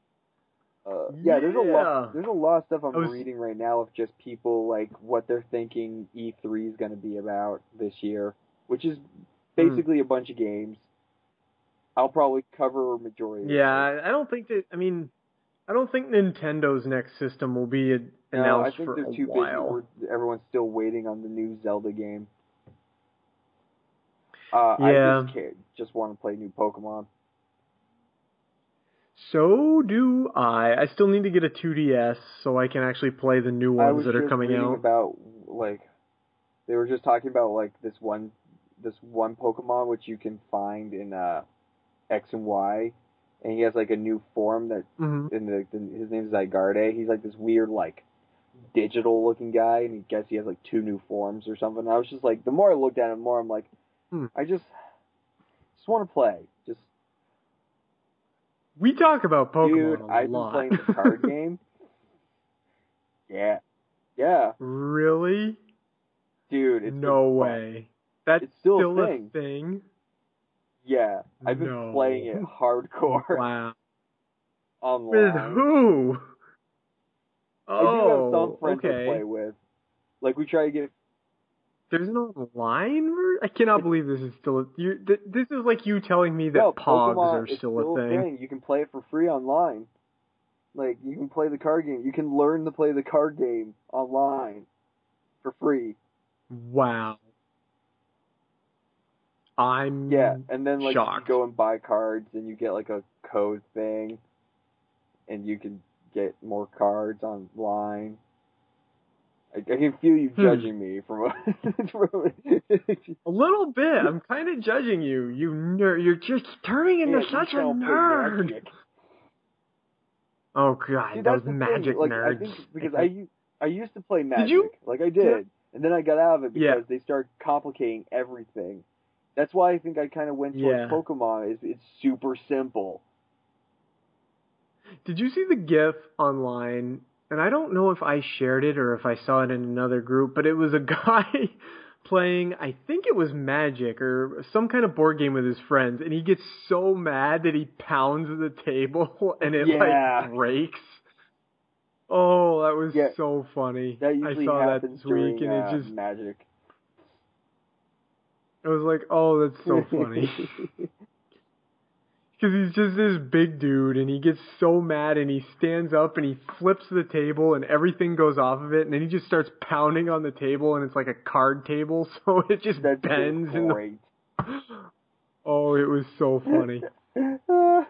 Uh, yeah, there's a lot. There's a lot of stuff I'm was- reading right now of just people like what they're thinking E3 is going to be about this year, which is basically a bunch of games. I'll probably cover a majority. yeah, I I don't think that. I mean, I don't think Nintendo's next system will be a- No, I announced think for they're a too while. busy. Everyone's still waiting on the new Zelda game. Uh, I Yeah. just just want to play new Pokemon. So do I. I still need to get a 2DS so I can actually play the new ones that are coming out. about like they were just talking about like this one this one Pokemon which you can find in uh X and Y, and he has like a new form that Mhm. in the, the his name's Zygarde. He's like this weird like digital looking guy, and he guess he has like two new forms or something. I was just like, the more I looked at him, the more I'm like, Hmm. I just just want to play. Just We talk about Pokemon dude, a I've lot. been playing the card (laughs) game. Yeah, yeah, really? dude. It's no way. That's It's still a thing. a thing. Yeah, I've been No. playing it hardcore Wow. (laughs) online. With who? I do have Oh, some friends okay. to play with. Like we try to get There's an online ver- I cannot believe this is still a, you th- this is like you telling me that no, pogs Pokemon are is still, a thing. You can play it for free online. Like you can play the card game. You can learn to play the card game online for free. Wow. I'm Yeah, and then like shocked. you go and buy cards, and you get like a code thing, and you can get more cards online. I, I can feel you Hmm. judging me from a. (laughs) from a little bit. I'm kind of judging you. You nerd. You're just turning into Yeah, such a nerd. Magic. Oh god, See, those thing, magic like, nerds. I think because I I used to play Magic, Did you? like I did, and then I got out of it Yeah. because they started complicating everything. That's why I think I kind of went towards Yeah. Pokemon. Is it's super simple. Did you see the GIF online? And I don't know if I shared it or if I saw it in another group, but it was a (laughs) guy playing, I think it was Magic or some kind of board game with his friends, and he gets so mad that he pounds the table (laughs) and it Yeah. like breaks. Oh, that was Yeah. so funny. That I saw that this week, during and uh, it just, Magic. I was like, oh, that's so (laughs) funny. Because he's just this big dude, and he gets so mad, and he stands up, and he flips the table, and everything goes off of it, and then he just starts pounding on the table, and it's like a card table, (laughs) so it just That's bends. in the... (laughs) Oh, it was so funny. I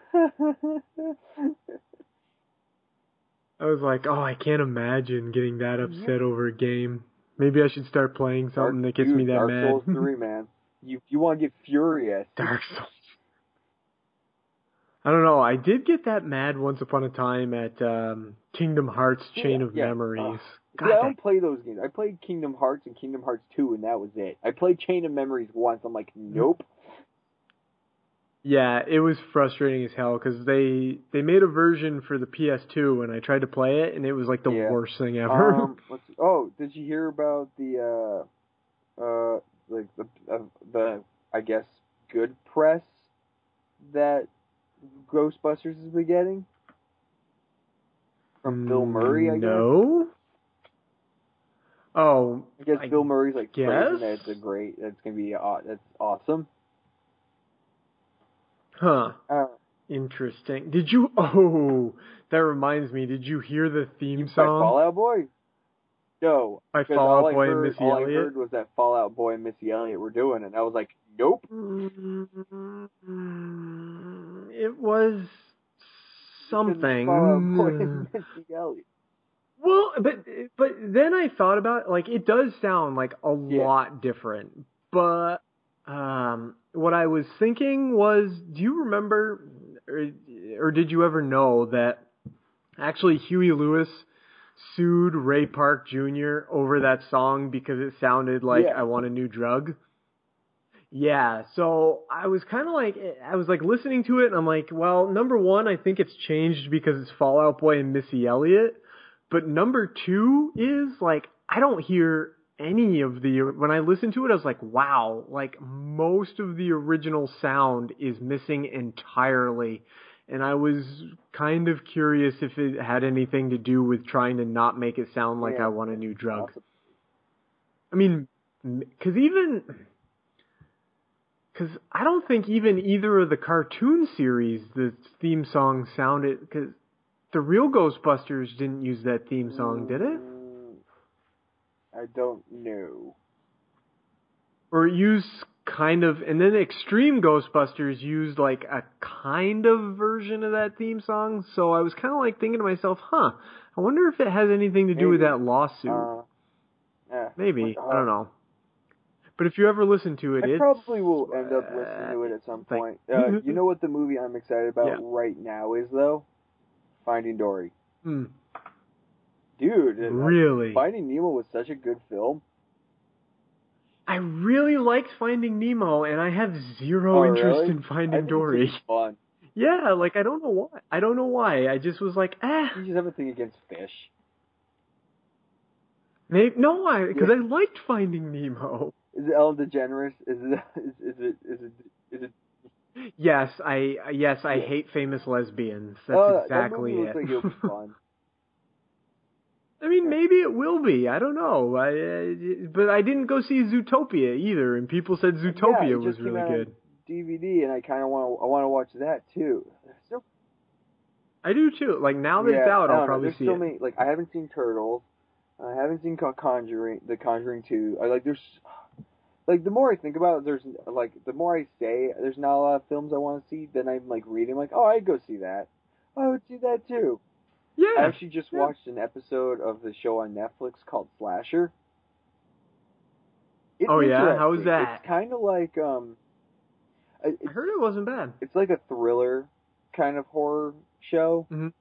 was like, oh, I can't imagine getting that mm-hmm. upset over a game. Maybe I should start playing something that gets Dude, me that Dark mad. Souls 3, (laughs) man. You you want to get furious? Dark Souls. I don't know. I did get that mad once upon a time at um, Kingdom Hearts Chain Yeah, of yeah. Memories. See, I don't play those games. I played Kingdom Hearts and Kingdom Hearts 2, and that was it. I played Chain of Memories once. I'm like, nope. Yeah, it was frustrating as hell because they they made a version for the PS2 and I tried to play it and it was like the Yeah. worst thing ever. Um, (laughs) oh, did you hear about the uh, uh, like the uh, the I guess good press that Ghostbusters is we getting from Bill Murray? I guess. no. Oh, I guess I Bill Murray's like guess? praising that it's a great. That's gonna be aw- that's awesome. huh. Uh, Interesting. Did you? (laughs) Oh, that reminds me. Did you hear the theme by song Fall Out Boy. No, by because Fall all Out I Boy and Missy all I Elliott? heard was that Fall Out Boy and Missy Elliott were doing, it, and I was like, nope. (laughs) It was something. Fall Out Boy and Missy Elliott. Well, but but then I thought about it, like it does sound like a Yeah. lot different. But um what I was thinking was do you remember or, or did you ever know that actually Huey Lewis sued Ray Parker Jr. over that song because it sounded like Yeah. I want a new drug? Yeah, so I was kind of like I was like listening to it and I'm like, well, number 1, I think it's changed because it's Fall Out Boy and Missy Elliott. But number two is like I don't hear any of the when I listen to it I was like wow like most of the original sound is missing entirely and I was kind of curious if it had anything to do with trying to not make it sound like Yeah. I want a new drug. I mean cuz even cuz I don't think even either of the cartoon series the theme song sounded cuz the real Ghostbusters didn't use that theme song, did it? I don't know. Or it used kind of, and then Extreme Ghostbusters used like a kind of version of that theme song. So I was kind of like thinking to myself, huh, I wonder if it has anything to do with that lawsuit. Uh, yeah. Maybe. I don't know. But if you ever listen to it, I it's, probably will end up listening to it at some point. (laughs) Uh, you know what the movie I'm excited about Yeah. right now is though? Finding Dory. Hmm, Dude, uh, really. Finding Nemo was such a good film. I really liked Finding Nemo, and I have zero Oh, interest really? in Finding Dory. fun. Yeah, like I don't know why. I don't know why. I just was like, eh. You just have a thing against fish. Maybe, no, I because Yeah. I liked Finding Nemo. Is it Ellen DeGeneres? Is it (laughs) is, is it is it is it? Yes, I yes I Yeah. hate famous lesbians. That's uh, exactly that it. like it'll be fun. (laughs) (laughs) I mean, maybe it will be. I don't know. I, uh, but I didn't go see Zootopia either, and people said yeah, Zootopia it was really good. DVD, and I kind of want to I want to watch that too. Still, I do too. Like now that yeah, it's out, I'll know, probably there's see so it. many like I haven't seen Turtles. I haven't seen Conjuring, The Conjuring Two. I like there's like the more I think about it, there's like the more I say there's not a lot of films I want to see. Then I'm like reading like oh I'd go see that. I would see that too. Yeah. I actually just yeah. watched an episode of the show on Netflix called Slasher. It's Oh, yeah? How was that? It's kind of like um, I- heard it wasn't bad. it's like a thriller kind of horror show. Mhm.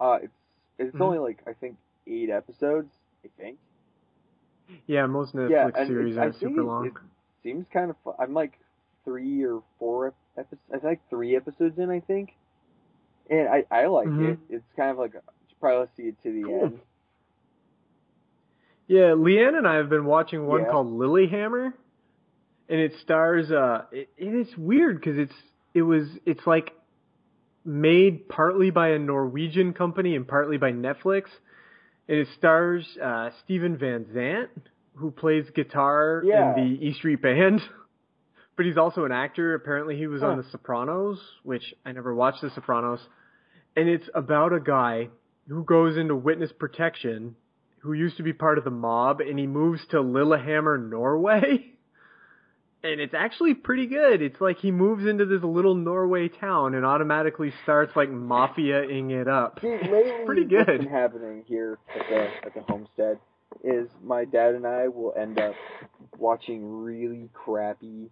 Uh, it's it's Mhm. only like I think eight episodes. I think. Yeah, most Netflix yeah, and series aren't super long. It seems kind of. Fun. I'm like three or four episodes. I think like three episodes in. I think, and I I like Mhm. it. It's kind of like probably see it to the Cool. end. Yeah, Leanne and I have been watching one Yeah. called Lilyhammer, and it stars. Uh, it, it's weird because it's it was it's like made partly by a Norwegian company and partly by Netflix, it stars uh, Steven Van Zandt, who plays guitar Yeah. in the E Street Band. (laughs) But he's also an actor. Apparently, he was on The Sopranos, which I never watched The Sopranos. And it's about a guy who goes into witness protection who used to be part of the mob and he moves to Lillehammer, Norway. (laughs) And it's actually pretty good. It's like he moves into this little Norway town and automatically starts like mafia-ing it up. Lately, pretty what's good. been happening here at the at the homestead is my dad and I will end up watching really crappy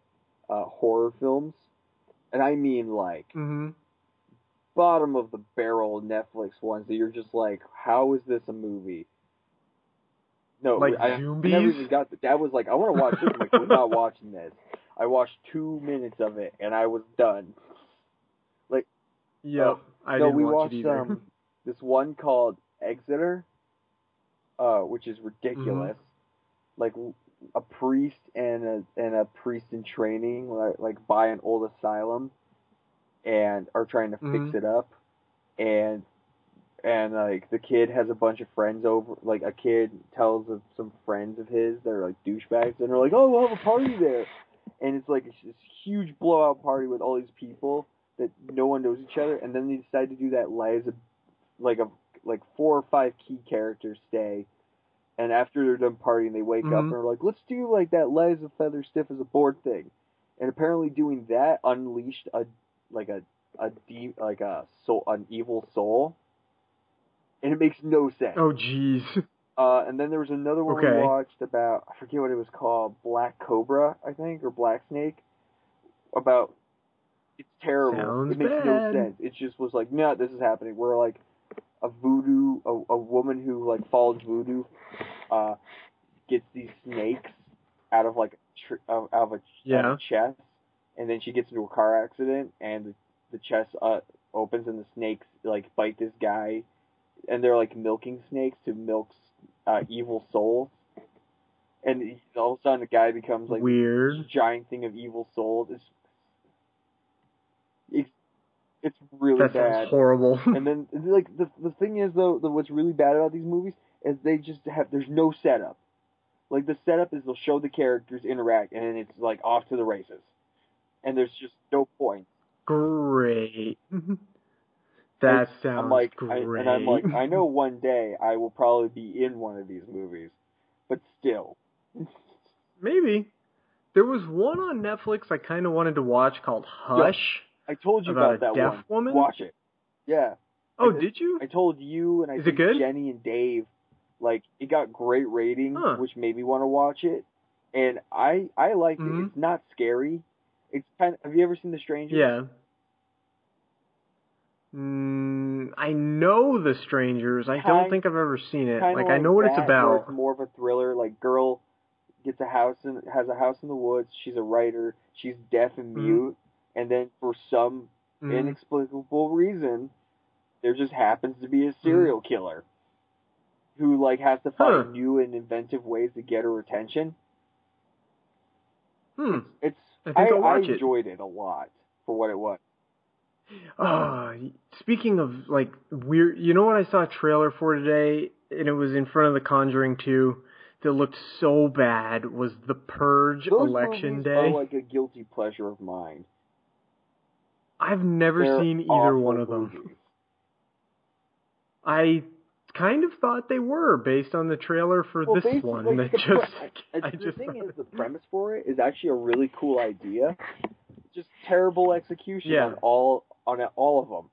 uh, horror films, and I mean like hmm bottom of the barrel Netflix ones that you're just like, how is this a movie? No, Like I, I never even got. The, Dad was like, I want to watch this. I'm like, we're not (laughs) watching this. I watched two minutes of it and I was done. Like Yep. I no, didn't we watch watched it either. um (laughs) this one called Exeter, uh, which is ridiculous. Mm-hmm. Like a priest and a and a priest in training, like, like by an old asylum, and are trying to Mhm. fix it up, and and like the kid has a bunch of friends over. Like a kid tells of some friends of his that are like douchebags, and they're like, "Oh, we'll have a party there," and it's like this huge blowout party with all these people that no one knows each other, and then they decide to do that lives of like a like four or five key characters stay, and after they're done partying, they wake up Mhm. and are like, "Let's do like that lives of feather stiff as a board thing," and apparently doing that unleashed a like a a deep like a soul an evil soul, and it makes no sense. Oh jeez. (laughs) Uh, and then there was another one Okay. we watched about I forget what it was called, Black Cobra, I think, or Black Snake. About it's terrible. Sounds it makes no sense. It just was like, no, this is happening. We're like a voodoo, a, a woman who like follows voodoo, uh, gets these snakes out of like a tr- out of a, out of a chest, and then she gets into a car accident, and the, the chest uh, opens, and the snakes like bite this guy, and they're like milking snakes to milk uh, evil souls. And all of a sudden, the guy becomes like Weird. this giant thing of evil souls. It's it's, it's really That bad. horrible. (laughs) and then like the the thing is though, the, what's really bad about these movies is they just have there's no setup. Like the setup is they'll show the characters interact, and then it's like off to the races, and there's just no point. Great. (laughs) that sounds I'm like, I, great. and I'm like, I know one day I will probably be in one of these movies, but still, Maybe. There was one on Netflix I kind of wanted to watch called Hush. I told you About about, that deaf one. woman? Watch it. Yeah. Oh, I- did you? I told you and I Is it think good? Jenny and Dave, like it got great ratings, Huh. which made me want to watch it. And I I liked Mhm. it. It's not scary. It's kind of. Have you ever seen The Stranger? Yeah. Mm, I know The Strangers. I don't Kind- think I've ever seen it. Kinda Like, I know what it's that, where about. It's more of a thriller. Like girl gets a house and has a house in the woods. She's a writer. She's deaf and Mhm. mute. And then for some Mhm. inexplicable reason, there just happens to Mm-hmm. be a serial killer who like has to find Huh. new and inventive ways to get her attention. Hmm. It's I think I'll watch it. enjoyed it. a lot for what it was. Ah, speaking of like weird, you know what I saw a trailer for today, and it was in front of The Conjuring 2 that looked so bad was The Purge Those Election Day. are like a guilty pleasure of mine. I've never They're seen either one of them. movies. I kind of thought they were based on the trailer for Well, this one. (laughs) (laughs) like, that the just, pre- I the just thing is, the premise for it is actually a really cool idea. Just terrible execution Yeah. on all on all of them.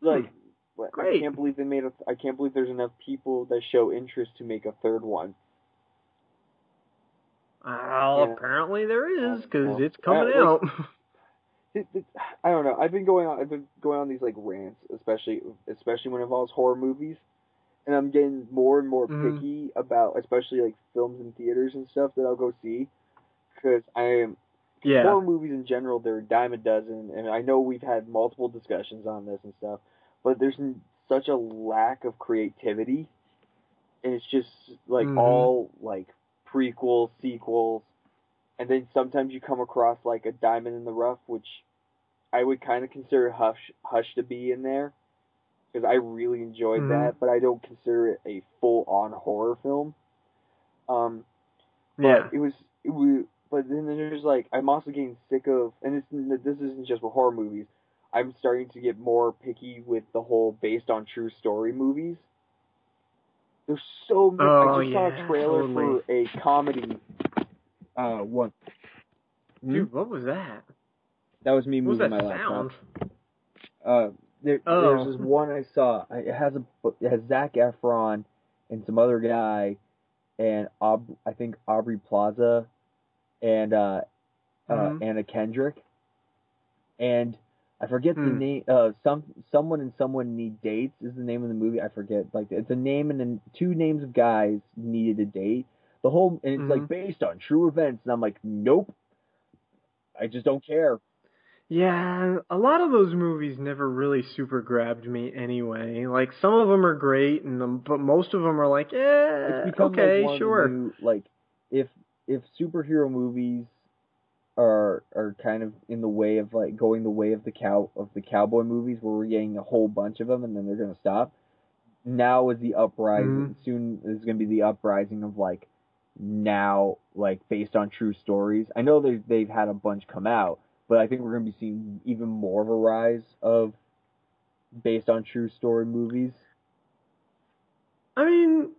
Like, I Hmm. Great. can't believe they made a. I can't believe there's enough people that show interest to make a third one. Well, Yeah. apparently there is because it's coming uh, out. (laughs) It, it, I don't know. I've been going on. I've been going on these like rants, especially especially when it involves horror movies, and I'm getting more and more Mhm. picky about, especially like films and theaters and stuff that I'll go see, because I am yeah. horror movies in general. They're a dime a dozen, and I know we've had multiple discussions on this and stuff, but there's n- such a lack of creativity, and it's just like Mhm. all like prequels, sequels, and then sometimes you come across like a diamond in the rough, which I would kind of consider Hush Hush to be in there because I really enjoyed Mhm. that, but I don't consider it a full on horror film. Um, but yeah. it was it was, but then there's like I'm also getting sick of, and it's, this isn't just with horror movies. I'm starting to get more picky with the whole based on true story movies. There's so many. Oh, I just saw a trailer totally. for a comedy. Uh, one. Dude, what was that? That was me What was moving that my laptop. Uh, there, Oh. there's this one I saw. It has a it has Zac Efron and some other guy, and Aub- I think Aubrey Plaza, and uh, uh, Mhm. Anna Kendrick, and I forget the Hmm. name. Uh, some someone and someone need dates is the name of the movie. I forget. Like it's a name and then two names of guys needed a date. The whole and it's like Mhm. based on true events, and I'm like, nope. I just don't care. Yeah, a lot of those movies never really super grabbed me anyway. Like some of them are great, and um, but most of them are like, It's eh, okay, like sure. new- like if if superhero movies are are kind of in the way of like going the way of the cow of the cowboy movies where we're getting a whole bunch of them and then they're gonna stop. Now is the uprising. Mm-hmm. Soon is gonna be the uprising of like now like based on true stories. I know they they've had a bunch come out, but I think we're gonna be seeing even more of a rise of based on true story movies. I mean,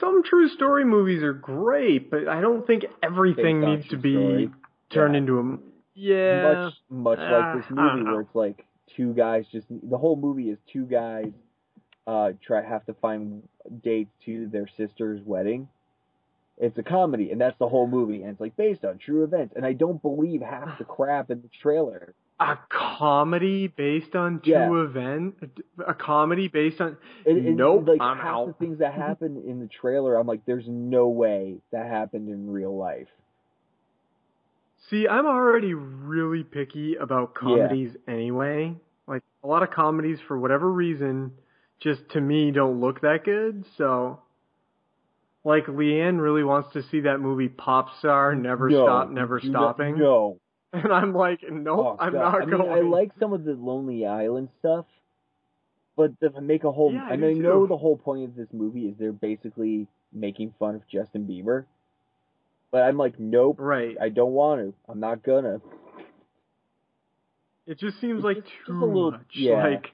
some true story movies are great, but I don't think everything Based needs to be story. turned Yeah. into a. m- Yeah. much much uh, like this movie where it's like two guys just the whole movie is two guys uh try have to find dates to their sister's wedding. It's a comedy and that's the whole movie and it's like based on true events and I don't believe half the (sighs) crap in the trailer. A comedy based on two Yeah. event, a comedy based on. It, it, nope, like I'm half the things that (laughs) happen in the trailer I'm like there's no way that happened in real life. See, I'm already really picky about comedies anyway. Like a lot of comedies, for whatever reason, just to me don't look that good. So, like Leanne really wants to see that movie Pop Star, Never No, Stop, Never Stopping. No. (laughs) And I'm like, nope, Oh, I'm God. not I mean, going. I like some of the Lonely Island stuff, but to make a whole, Yeah, I I mean, I know the whole point of this movie is they're basically making fun of Justin Bieber, but I'm like, nope, right. I don't want to. I'm not gonna. It just seems It's like just- too just a little- much. yeah. Like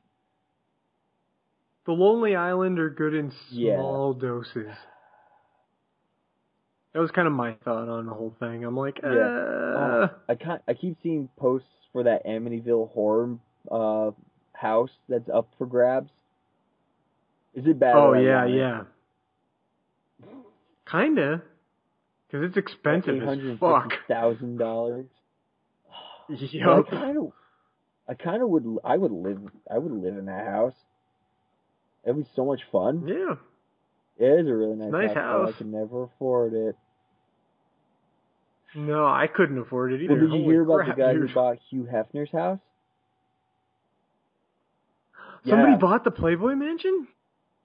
the Lonely Island are good in Yeah. small doses. That was kind of my thought on the whole thing. I'm like, uh, Oh, I can't. I keep seeing posts for that Amityville horror uh, house that's up for grabs. Is it bad? oh yeah, it? yeah. Kinda, because it's expensive Eight as hundred fuck. thousand dollars. (laughs) Yup. I kind of, I kind of would, I would live, I would live in that house. It'd be so much fun. Yeah. It is a really nice, nice house. house. I could never afford it. No, I couldn't afford it either. Well, did you Holy hear about crap, the guy dude. who bought Hugh Hefner's house? Somebody Yeah. bought the Playboy Mansion?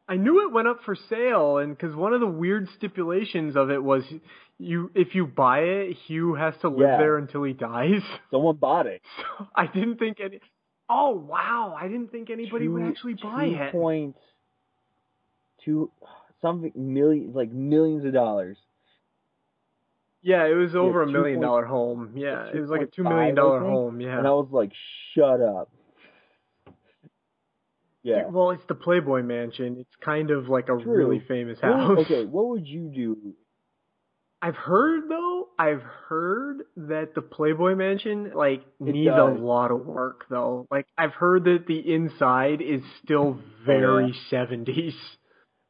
I knew it went up for sale, and because one of the weird stipulations of it was, you if you buy it, Hugh has to live Yeah. there until he dies. (laughs) Someone bought it. So I didn't think any. Oh wow! I didn't think anybody would actually buy two it. Point two something million, like millions of dollars. Yeah, it was over a million point, dollar home. Yeah, it was like a two 2.5, million dollar home. Yeah. And I was like, shut up. Yeah. Well, it's the Playboy Mansion. It's kind of like a True. really famous house. okay, what would you do? I've heard though, I've heard that the Playboy Mansion like It needs a lot of work though. Like I've heard that the inside is still oh, very Oh, 70s.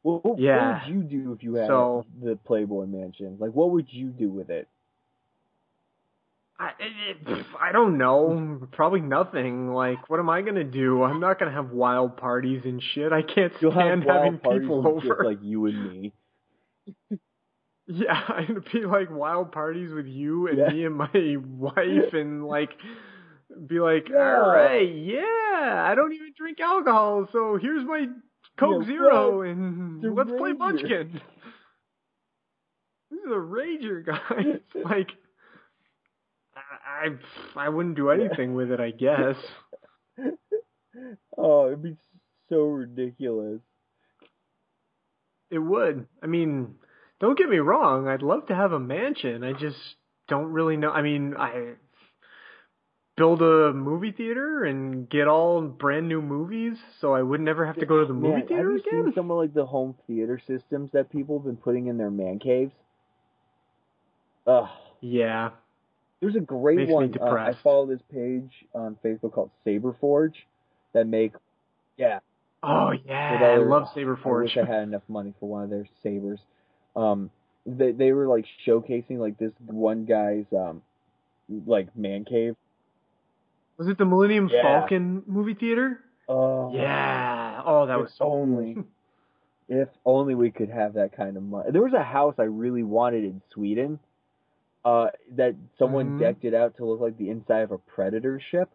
What, what, Yeah. what would you do if you had So- the Playboy Mansion? Like, what would you do with it? I it, I don't know, probably nothing. Like what am I going to do? I'm not going to have wild parties and shit. I can't stand wild having people over. just like you and me. (laughs) Yeah, it'd be like wild parties with you and Yeah. me and my wife and like be like, (laughs) all right, yeah, I don't even drink alcohol, so here's my Coke Zero and The let's play. Munchkin. This is a rager, (laughs) guys. like, I, I I wouldn't do anything with it, I guess. oh, it'd be so ridiculous. It would. I mean, don't get me wrong. I'd love to have a mansion. I just don't really know. I mean, I build a movie theater and get all brand new movies, so I would never have to go to the movie Man, theater have you again. seen some of like the home theater systems that people have been putting in their man caves? Ugh. Yeah. There's a great Makes one. Uh, I follow this page on Facebook called Saberforge that make yeah. Oh yeah, all I their- love I Saberforge. wish I had enough money for one of their sabers. Um, they they were like showcasing like this one guy's um, like man cave. Was it the Millennium Yeah. Falcon movie theater? Oh Yeah. Oh, that was so only. (laughs) If only we could have that kind of money. There was a house I really wanted in Sweden. Uh, that someone Mhm. decked it out to look like the inside of a predator ship.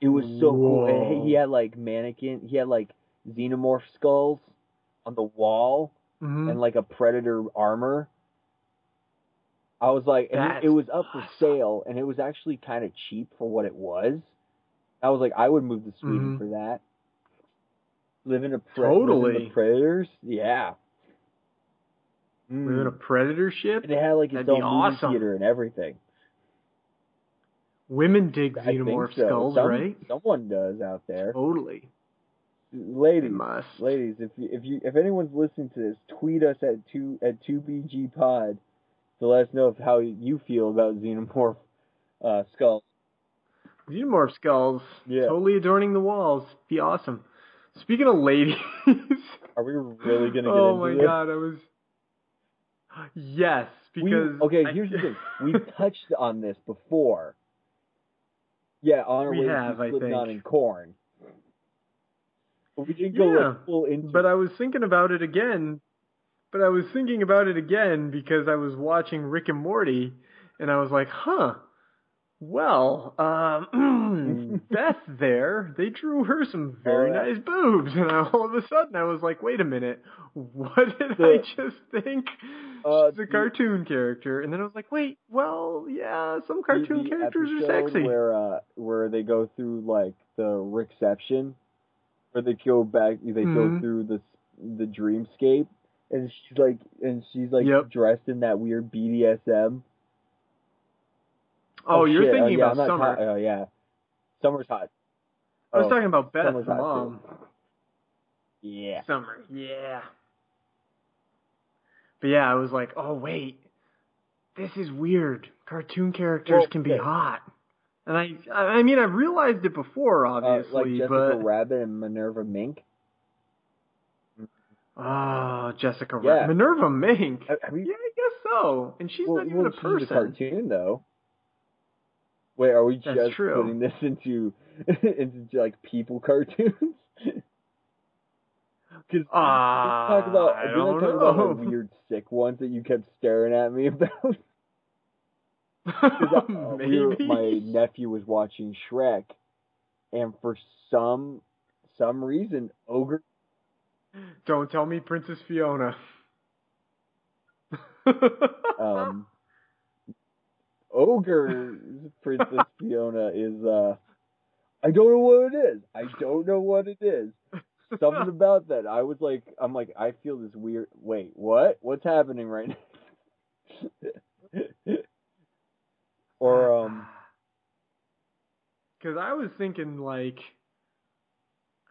It was so cool. And he had like mannequin. He had like xenomorph skulls on the wall Mhm. and like a predator armor. I was like, and it, it was up for awesome. sale, and it was actually kind of cheap for what it was. I was like, I would move to Sweden Mhm. for that. Live in a pre- Totally. the predators, yeah. Mm. Live in a predator ship. And it had like its That'd own movie awesome. theater and everything. Women dig I xenomorph so. skulls, Some- right? Someone does out there. Totally. Ladies, ladies, if you, if you if anyone's listening to this, tweet us at two at two BG Pod to let us know if how you feel about xenomorph uh, skulls. Xenomorph skulls. Yeah. Totally adorning the walls. Be awesome. Speaking of ladies. (laughs) Are we really gonna get oh into my god, I was. Yes, We- because okay, I- here's the thing. (laughs) We've touched on this before. Yeah, on our We way have, to I Slipknot think. and Korn. But we didn't go Yeah, like, full into But I was thinking about it again. But I was thinking about it again because I was watching Rick and Morty, and I was like, huh. Well, um, (clears throat) Beth there, they drew her some very Oh, nice boobs, and I, all of a sudden I was like, wait a minute, what did The- I just think? Uh, She's a the- cartoon character, and then I was like, wait, well, yeah, some cartoon the characters are sexy. Where uh where they go through like the reception, where they go back, they go Mhm. through the the dreamscape, and she's like, and she's like Yep. dressed in that weird BDSM. oh, you're shit. thinking oh, yeah, about Summer. oh yeah, summer's hot. I was Oh, talking about Beth, Summer's mom. Yeah. Summer, yeah. But yeah, I was like, oh wait, this is weird. Cartoon characters Well, can be okay. hot, and I, I mean, I've realized it before, Uh, obviously, like Jessica but Rabbit and Minerva Mink. Oh, Jessica, Yeah. Ra- Minerva Mink. I- I mean- yeah, I guess so. And she's well, not even well, a she's person. cartoon though. Wait, are we That's just true. putting this into (laughs) into like people cartoons? (laughs) Because Ah, talk about I don't talk about know. my weird sick ones that you kept staring at me (laughs) about. 'Cause, uh, we were- my nephew was watching Shrek, and for some some reason, ogre Don't tell me Princess Fiona. (laughs) um ogre princess fiona is uh i don't know what it is. I don't know what it is. Something (laughs) about that. I was like i'm like i feel this weird wait what? What's happening right now? (laughs) Or um (sighs) Because I was thinking, like,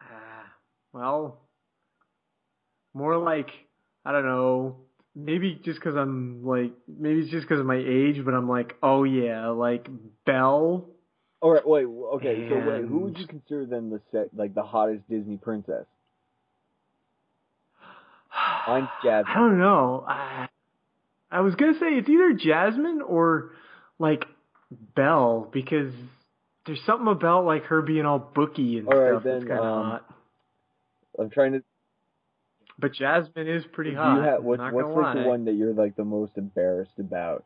ah, (sighs) well, more like, I don't know, maybe just because I'm like, maybe it's just because of my age, but I'm like, oh yeah, like Belle. all right wait okay so wait who would you consider then the set like the hottest disney princess Mine's (sighs) Jasmine. I don't know. I, I was gonna say it's either Jasmine or like Belle because there's something about like her being all booky and All right, stuff that's then, kind of um, hot. i'm trying to But Jasmine is pretty hot. you have I'm what's, like the one that you're like the most embarrassed about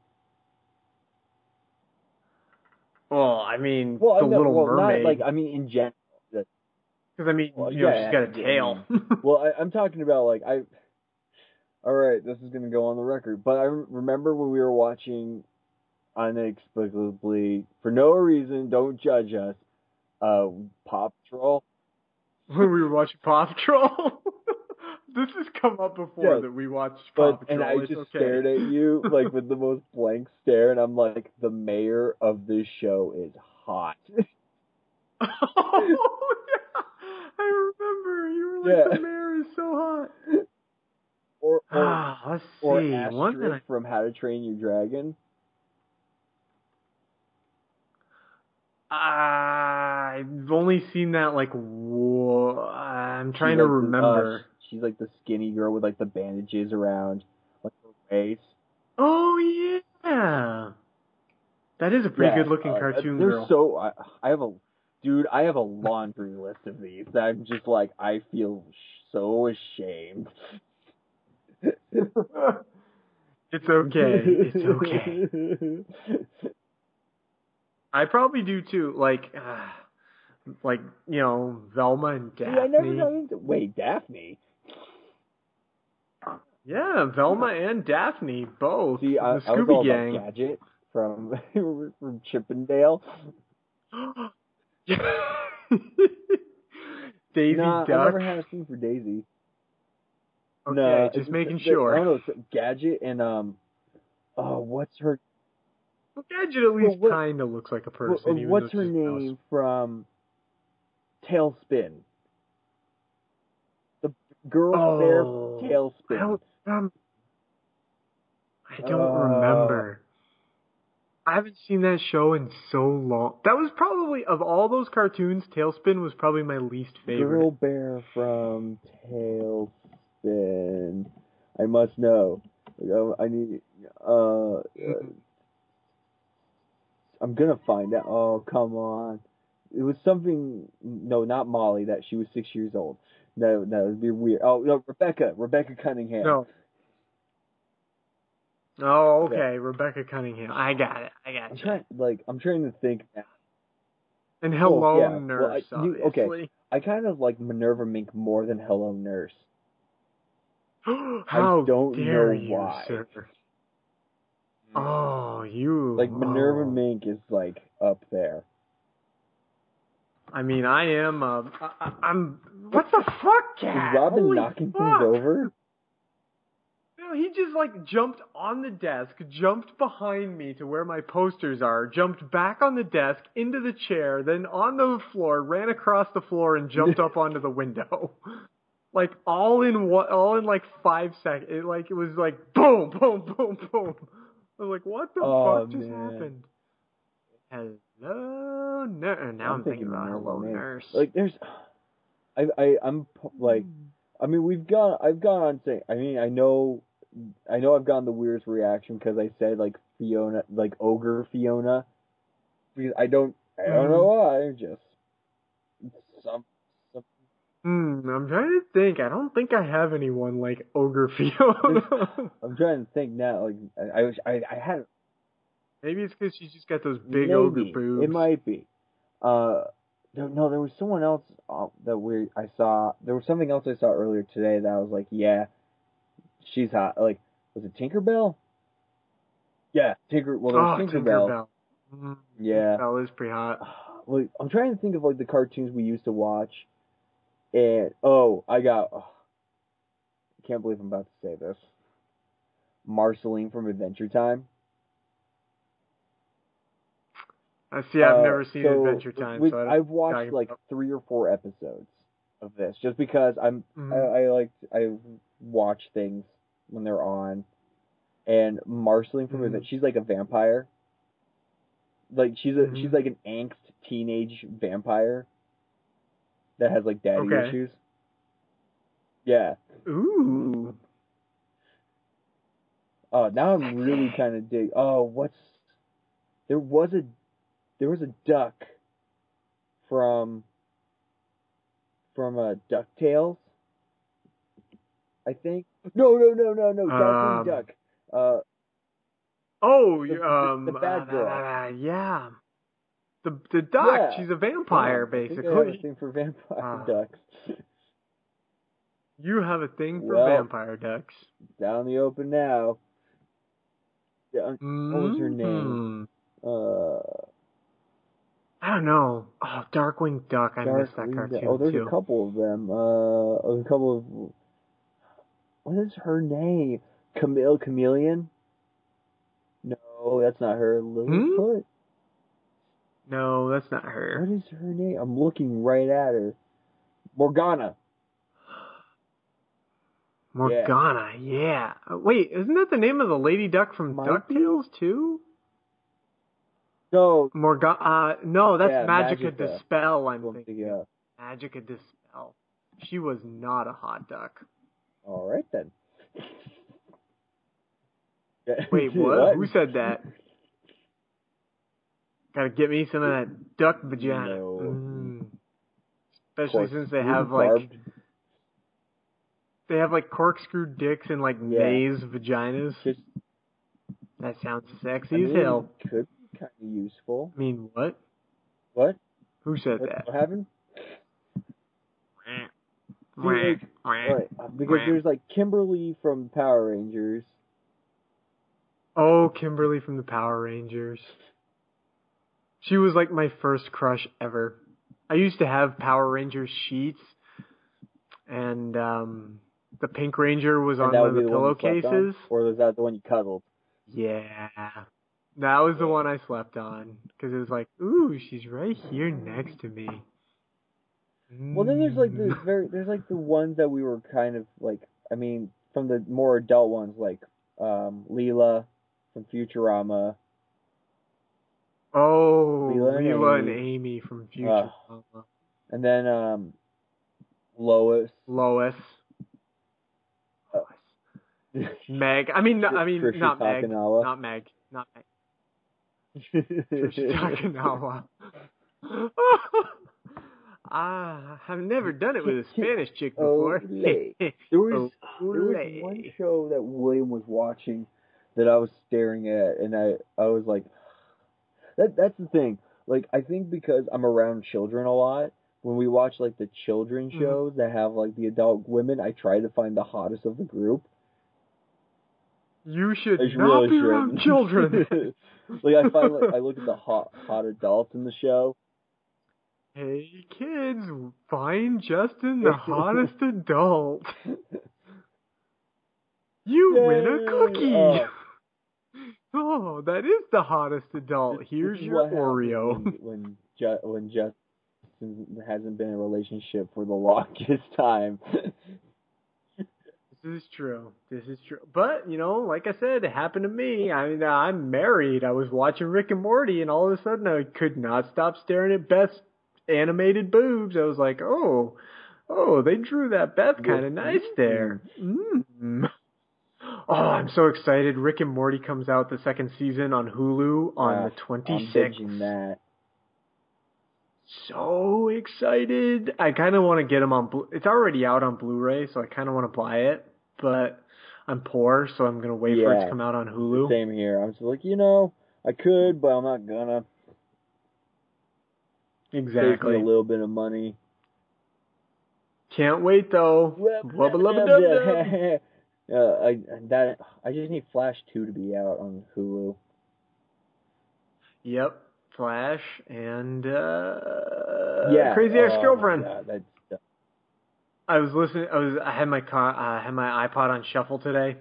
Well, I mean, Well, the know, Little well, Mermaid. not like I mean in general. Because I mean, Well, you know, yeah, she's got a tail. well, I, I'm talking about like I. All right, this is gonna go on the record, but I remember when we were watching, inexplicably for no reason, don't judge us. Uh, Paw Patrol. when we were watching Paw Patrol. (laughs) this has come up before Yeah, that we watched Paw Patrol. and I just okay. stared at you like with the most (laughs) blank stare, and I'm like, the mayor of this show is hot. (laughs) oh yeah, I remember. You were like, Yeah. the mayor is so hot. (laughs) or or, Ah, let's or see. One that I from How to Train Your Dragon. I've only seen that like whoa, I'm trying to remember. She's like the skinny girl with like the bandages around like her waist. oh yeah, that is a pretty Yeah, good looking uh, cartoon they're girl. so I, I have a dude. I have a laundry list of these that I'm just like I feel so ashamed. (laughs) it's okay. It's okay. I probably do too. Like, uh, like you know Velma and Daphne. See, I never into. Wait, Daphne. Yeah, Velma and Daphne both. See, I, the I was Scooby all Gang. about Gadget from (laughs) from Chip 'n Dale. (gasps) Daisy nah, Duck. I never had a scene for Daisy. Okay, no, just making it's- sure. I don't Gadget and um, oh, what's her? Well, Gadget at least what- kind of looks like a wha- person. even what's her name from TaleSpin? The girl Oh, there, I TaleSpin. Um, I don't Uh, remember. I haven't seen that show in so long. That was probably of all those cartoons, TaleSpin was probably my least favorite. Girl Bear from TaleSpin. I must know. Uh, I need. Uh, uh, I'm gonna find out. Oh, come on. It was something. No, not Molly. That she was six years old. No, no, it'd be weird. Oh no, Rebecca. Rebecca Cunningham. No. Oh, okay, Rebecca Cunningham. I got it. I got I'm trying. Like, I'm trying to think. now. And Hello Well, yeah, well, Nurse, I- you- okay. I kind of like Minerva Mink more than Hello Nurse. (gasps) How don't dare know you, why. sir? Oh, you. Like Minerva oh. Mink is like up there. I mean, I am. Uh, I, I'm. What the fuck, cat? Is Robin Holy knocking fuck. things over? No, he just like jumped on the desk, jumped behind me to where my posters are, jumped back on the desk into the chair, then on the floor, ran across the floor, and jumped up onto the window. (laughs) Like all in what? All in like five seconds. It, like it was like boom, boom, boom, boom. I was like, what the Oh, fuck just man. happened? Hello, no. Now I'm, thinking about Minerva hello, nurse. Like there's, I I I'm like, I mean we've gone I've gone on saying I mean I know, I know I've gotten the weirdest reaction because I said like Fiona like ogre Fiona, because I don't I don't know why I just some some Hmm, I'm trying to think. I don't think I have anyone like Ogre (laughs) Fiona. I'm trying to think now like I I I I had Maybe it's because she's just got those big ogre boobs. It might be. Uh, no, no, there was someone else uh, that we I saw. There was something else I saw earlier today that I was like, yeah, she's hot. Like, was it Tinkerbell? Yeah, Tinker. Well, oh, Tinkerbell. Tinkerbell. Mm, Yeah. that was pretty hot. (sighs) Like, I'm trying to think of like the cartoons we used to watch, and oh, I got. Oh, I can't believe I'm about to say this. Marceline from Adventure Time. I see. I've Uh, never seen so Adventure Time, with- so I've watched like about- three or four episodes of this just because I'm Mhm. I, I like I watch things when they're on, and Marceline from Mhm. Adventure, she's like a vampire. Like she's a Mhm. she's like an angst teenage vampire that has like daddy Okay. issues. Yeah. Ooh. Oh, now I'm really kind of dig. Oh, what's there was a there was a duck from from uh, Ducktales. I think. No, no, no, no, no. Darkwing Um, Duck. Uh, Oh, The- um, the bad uh, girl. uh, yeah. The the duck. Yeah. She's a vampire, I I have a basically. thing for vampire Ah. ducks. You have a thing for Well- vampire ducks. Down in the open now. Yeah, what was her name? Mhm. Uh, I don't know. Oh, Darkwing Duck. I missed that Darkwing Duck. cartoon Oh, there's too. a couple of them. Uh, a couple of. What is her name? Camille Chameleon? No, that's not her. Hmm? Lilliput? No, that's not her. What is her name? I'm looking right at her. Morgana. Morgana, yeah. Uh, Wait, isn't that the name of the lady duck from Might be. DuckTales too? No, Morgana, uh, no, that's Yeah, Magica, Magica. De Spell, I'm thinking. yeah. Magica De Spell. She was not a hot duck. All right then. (laughs) Wait, (laughs) what? Who said that? Gotta get me some of that duck vagina. No. Mm. Especially since they have like they have like corkscrew dicks and like Yeah. maze vaginas. Just- That sounds sexy I as mean, hell. Could kind of useful. I mean, what? What? Who said What, that? what happened? Wah, like, wah, Right, uh, because there's like Kimberly from Power Rangers. Oh, Kimberly from the Power Rangers. She was like my first crush ever. I used to have Power Rangers sheets, and um the Pink Ranger was on and that one of the the one on? pillowcases. Or was that the one you cuddled? Yeah. That was the one I slept on because it was like, ooh, she's right here next to me. Well, then there's like Mm. the very there's like the ones that we were kind of like. I mean, from the more adult ones like um Leela from Futurama. Oh, Leela and Leela and Amy. Amy from Uh, Futurama. And then um Lois. Lois. Lois. Meg. I mean, I mean, not Meg. Not Meg. Not Meg. Takanawa. (laughs) (laughs) ah, I've never done it with a Spanish chick before. Olay. (laughs) There was there was one show that William was watching that I was staring at, and I I was like, that that's the thing. Like I think because I'm around children a lot, when we watch like the children Mhm. shows that have like the adult women, I try to find the hottest of the group. You should I not really be around shouldn't. children. (laughs) like I find like I look at the hot hot adults in the show. hey kids, find Justin the hottest (laughs) adult. You win a cookie. Oh. (laughs) Oh, that is the hottest adult. Here's your Oreo. when when, Ju- when Justin hasn't been in a relationship for the longest time. This is true. This is true. But, you know, like I said, it happened to me. I mean, I'm married. I was watching Rick and Morty, and all of a sudden I could not stop staring at Beth's animated boobs. I was like, oh, oh, they drew that Beth kind of nice there. Mm. Oh, I'm so excited. Rick and Morty comes out the second season on Hulu on Ah, the I'm 26th. that. so excited. I kind of want to get them on. Blu- it's already out on Blu-ray, so I kind of want to buy it. But I'm poor, so I'm gonna wait for it to come out on Hulu. Same here. I'm just like, you know, I could, but I'm not gonna. Exactly. a little bit of money. Can't wait though. Wubba lubba dub dub. Uh, I that I just need Flash two to be out on Hulu. Yep. Flash and uh, yeah, Crazy oh Ex Girlfriend. my God, that's I was listening. I was. I had my car. I had my iPod on shuffle today,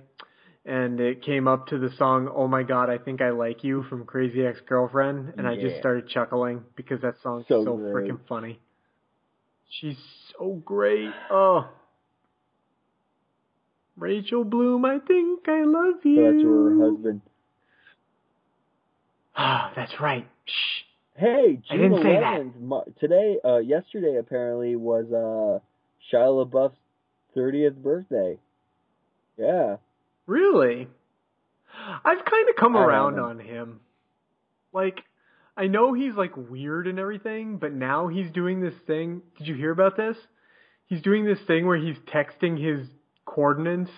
and it came up to the song "Oh My God, I Think I Like You" from Crazy Ex Girlfriend, and I just started chuckling because that song's So so, freaking funny. She's so great. Oh, Rachel Bloom, I think I love you. so that's her husband. Ah, (sighs) that's right. Shh. Hey, June didn't say that. 11th, today, uh, yesterday apparently was uh Shia LaBeouf's 30th birthday. Yeah. Really? I've kind of come I around on him. Like, I know he's like weird and everything, but now he's doing this thing. Did you hear about this? He's doing this thing where he's texting his coordinates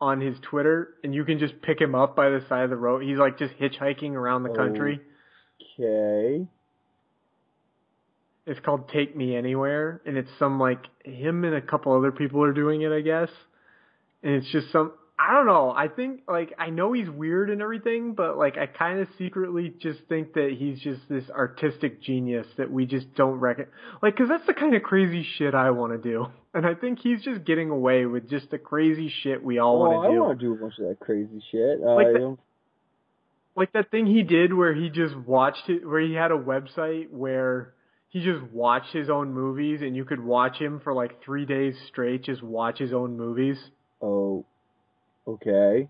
on his Twitter, and you can just pick him up by the side of the road. He's like just hitchhiking around the country. Okay. It's called Take Me Anywhere, and it's some like him and a couple other people are doing it, I guess. And it's just some I don't know. I think like I know he's weird and everything, but like I kind of secretly just think that he's just this artistic genius that we just don't reckon. Like, cause that's the kind of crazy shit I want to do, and I think he's just getting away with just the crazy shit we all oh, want to do. I want to do a bunch of that crazy shit. Uh, Like the- like that thing he did where he just watched it where he had a website where he just watched his own movies and you could watch him for like three days straight just watch his own movies oh, okay.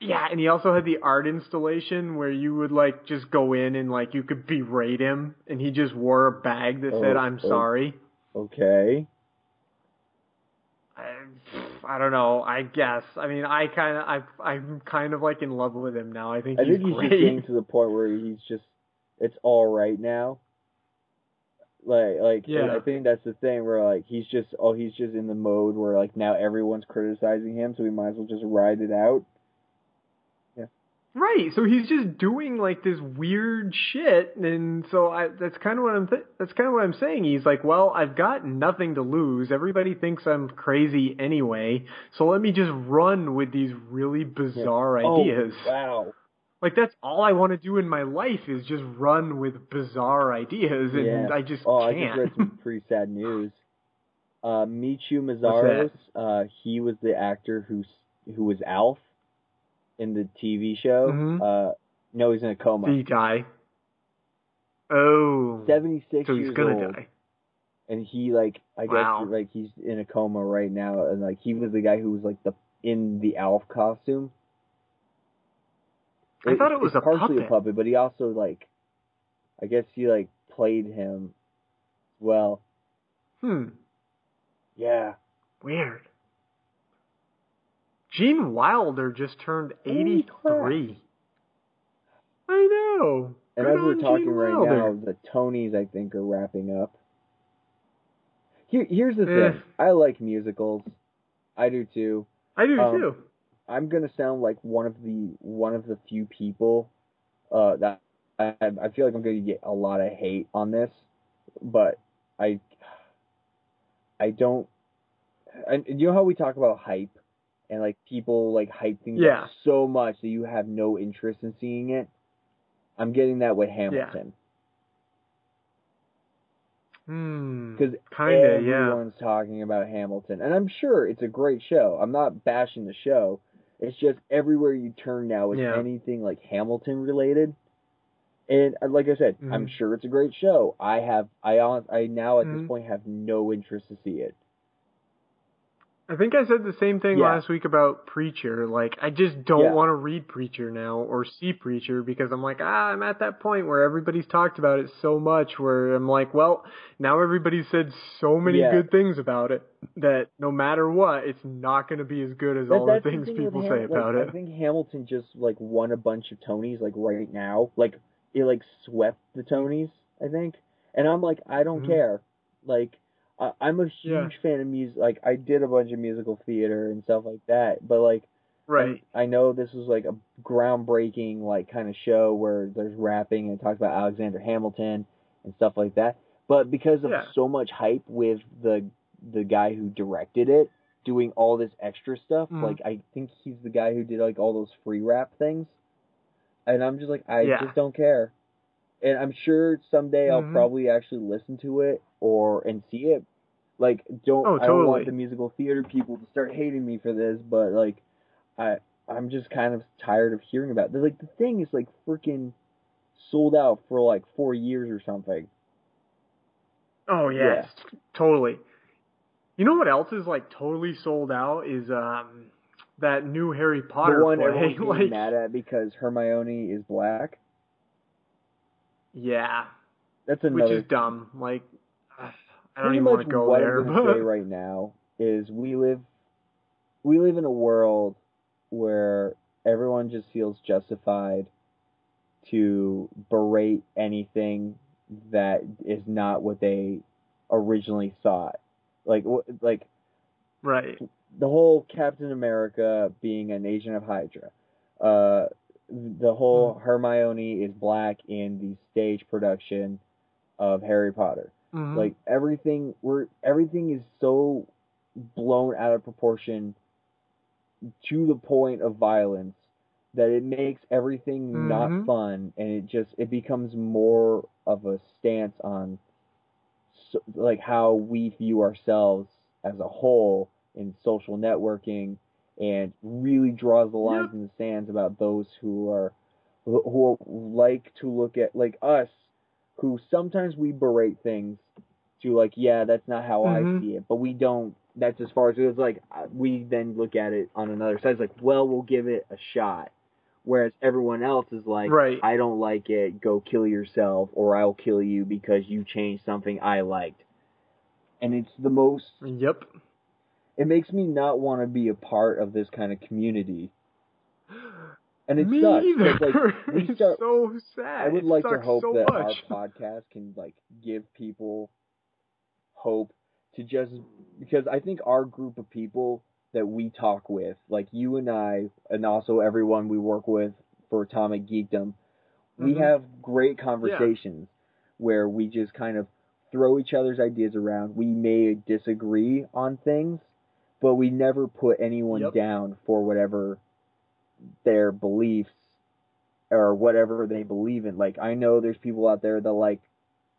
yeah and he also had the art installation where you would like just go in and like you could berate him and he just wore a bag that said Oh, i'm oh. sorry Okay. I, I don't know i guess i mean i kind of i i'm kind of like in love with him now i think I he's think he's just getting to the point where he's just, it's all right now. Like, like Yeah. I think that's the thing where like he's just, oh, he's just in the mode where like now everyone's criticizing him, so we might as well just ride it out. Yeah. Right, so he's just doing like this weird shit, and so I that's kind of what I'm th- that's kind of what I'm saying. He's like, well, I've got nothing to lose. Everybody thinks I'm crazy anyway, so let me just run with these really bizarre Oh, ideas. wow. Like that's all I want to do in my life is just run with bizarre ideas, and yeah. I just oh, can't. I just read some (laughs) pretty sad news. Uh, Michu Meszaros, uh, he was the actor who who was Alf in the TV show. Mhm. Uh, no, he's in a coma. the guy. Oh, Seventy six so he's gonna old, die. and he like I guess Wow. like he's in a coma right now, and like he was the guy who was like the in the Alf costume. I thought it was a partially puppet. a puppet, but he also like, I guess he like played him. Well, Hmm, yeah. weird. Gene Wilder just turned 83. I know. And Good as we're talking Gene right Wilder. now, the Tonys I think are wrapping up. Here, here's the Eh. thing. I like musicals. I do too. I do um, too. I'm gonna sound like one of the one of the few people uh, that I I feel like I'm gonna get a lot of hate on this, but I I don't. And you know how we talk about hype and like people like hype things Yeah. up so much that you have no interest in seeing it. I'm getting that with Hamilton Hmm. because yeah. everyone's talking about Hamilton, and I'm sure it's a great show. I'm not bashing the show. It's just everywhere you turn now, it's Yeah. anything like Hamilton related. And uh, like I said, I'm Mhm. sure it's a great show. I have, I hon- I now at Mhm. this point have no interest to see it. I think I said the same thing Yeah. last week about Preacher. Like, I just don't Yeah. want to read Preacher now or see Preacher because I'm like, ah, I'm at that point where everybody's talked about it so much where I'm like, well, now everybody's said so many Yeah. good things about it that no matter what, it's not going to be as good as But all the things thing with people Ham- say like, it. I think Hamilton just like won a bunch of Tonys like right now. Like it like swept the Tonys, I think. And I'm like, I don't Mhm. care. Like I, I'm a huge Yeah. fan of music. Like I did a bunch of musical theater and stuff like that. But like Right. I, know this was like a groundbreaking like kind of show where there's rapping and it talks about Alexander Hamilton and stuff like that. But because of Yeah. so much hype with the the guy who directed it doing all this extra stuff, Mhm. like I think he's the guy who did like all those free rap things. And I'm just like I Yeah. just don't care. And I'm sure someday I'll Mhm. probably actually listen to it or and see it. Like don't Oh, I don't want the musical theater people to start hating me for this, but like I I'm just kind of tired of hearing about it. Like the thing is like freaking sold out for like four years or something. Oh yes, totally. You know what else is like totally sold out is um that new Harry Potter the one play. everyone's (laughs) like, mad at because Hermione is black. yeah, That's another. which is dumb. Like, I don't pretty even much want to go what there. (laughs) But say right now is we live we live in a world where everyone just feels justified to berate anything that is not what they originally thought. Like like right, the whole Captain America being an agent of Hydra. Uh, the whole Hmm. Hermione is black in the stage production of Harry Potter. Mhm. Like everything, we're everything is so blown out of proportion to the point of violence that it makes everything not Mhm. fun, and it just it becomes more of a stance on so, like how we view ourselves as a whole in social networking and really draws the lines Yep. in the sands about those who are who who like to look at like us who sometimes we berate things to like yeah that's not how Mhm. I see it but we don't that's as far as it was like uh, we then look at it on another side it's like well we'll give it a shot whereas everyone else is like Right. I don't like it go kill yourself or I'll kill you because you changed something I liked and it's the most Yep. it makes me not want to be a part of this kind of community. (gasps) (laughs) And it Me sucks. either. Like, (laughs) we it's start, so sad. I would It like to hope so that much. our (laughs) podcast can like give people hope to just because I think our group of people that we talk with, like you and I, and also everyone we work with for Atomic Geekdom, we Mhm. have great conversations where we just kind of throw each other's ideas around. We may disagree on things, but we never put anyone Yep. down for whatever their beliefs or whatever they believe in. Like I know there's people out there that like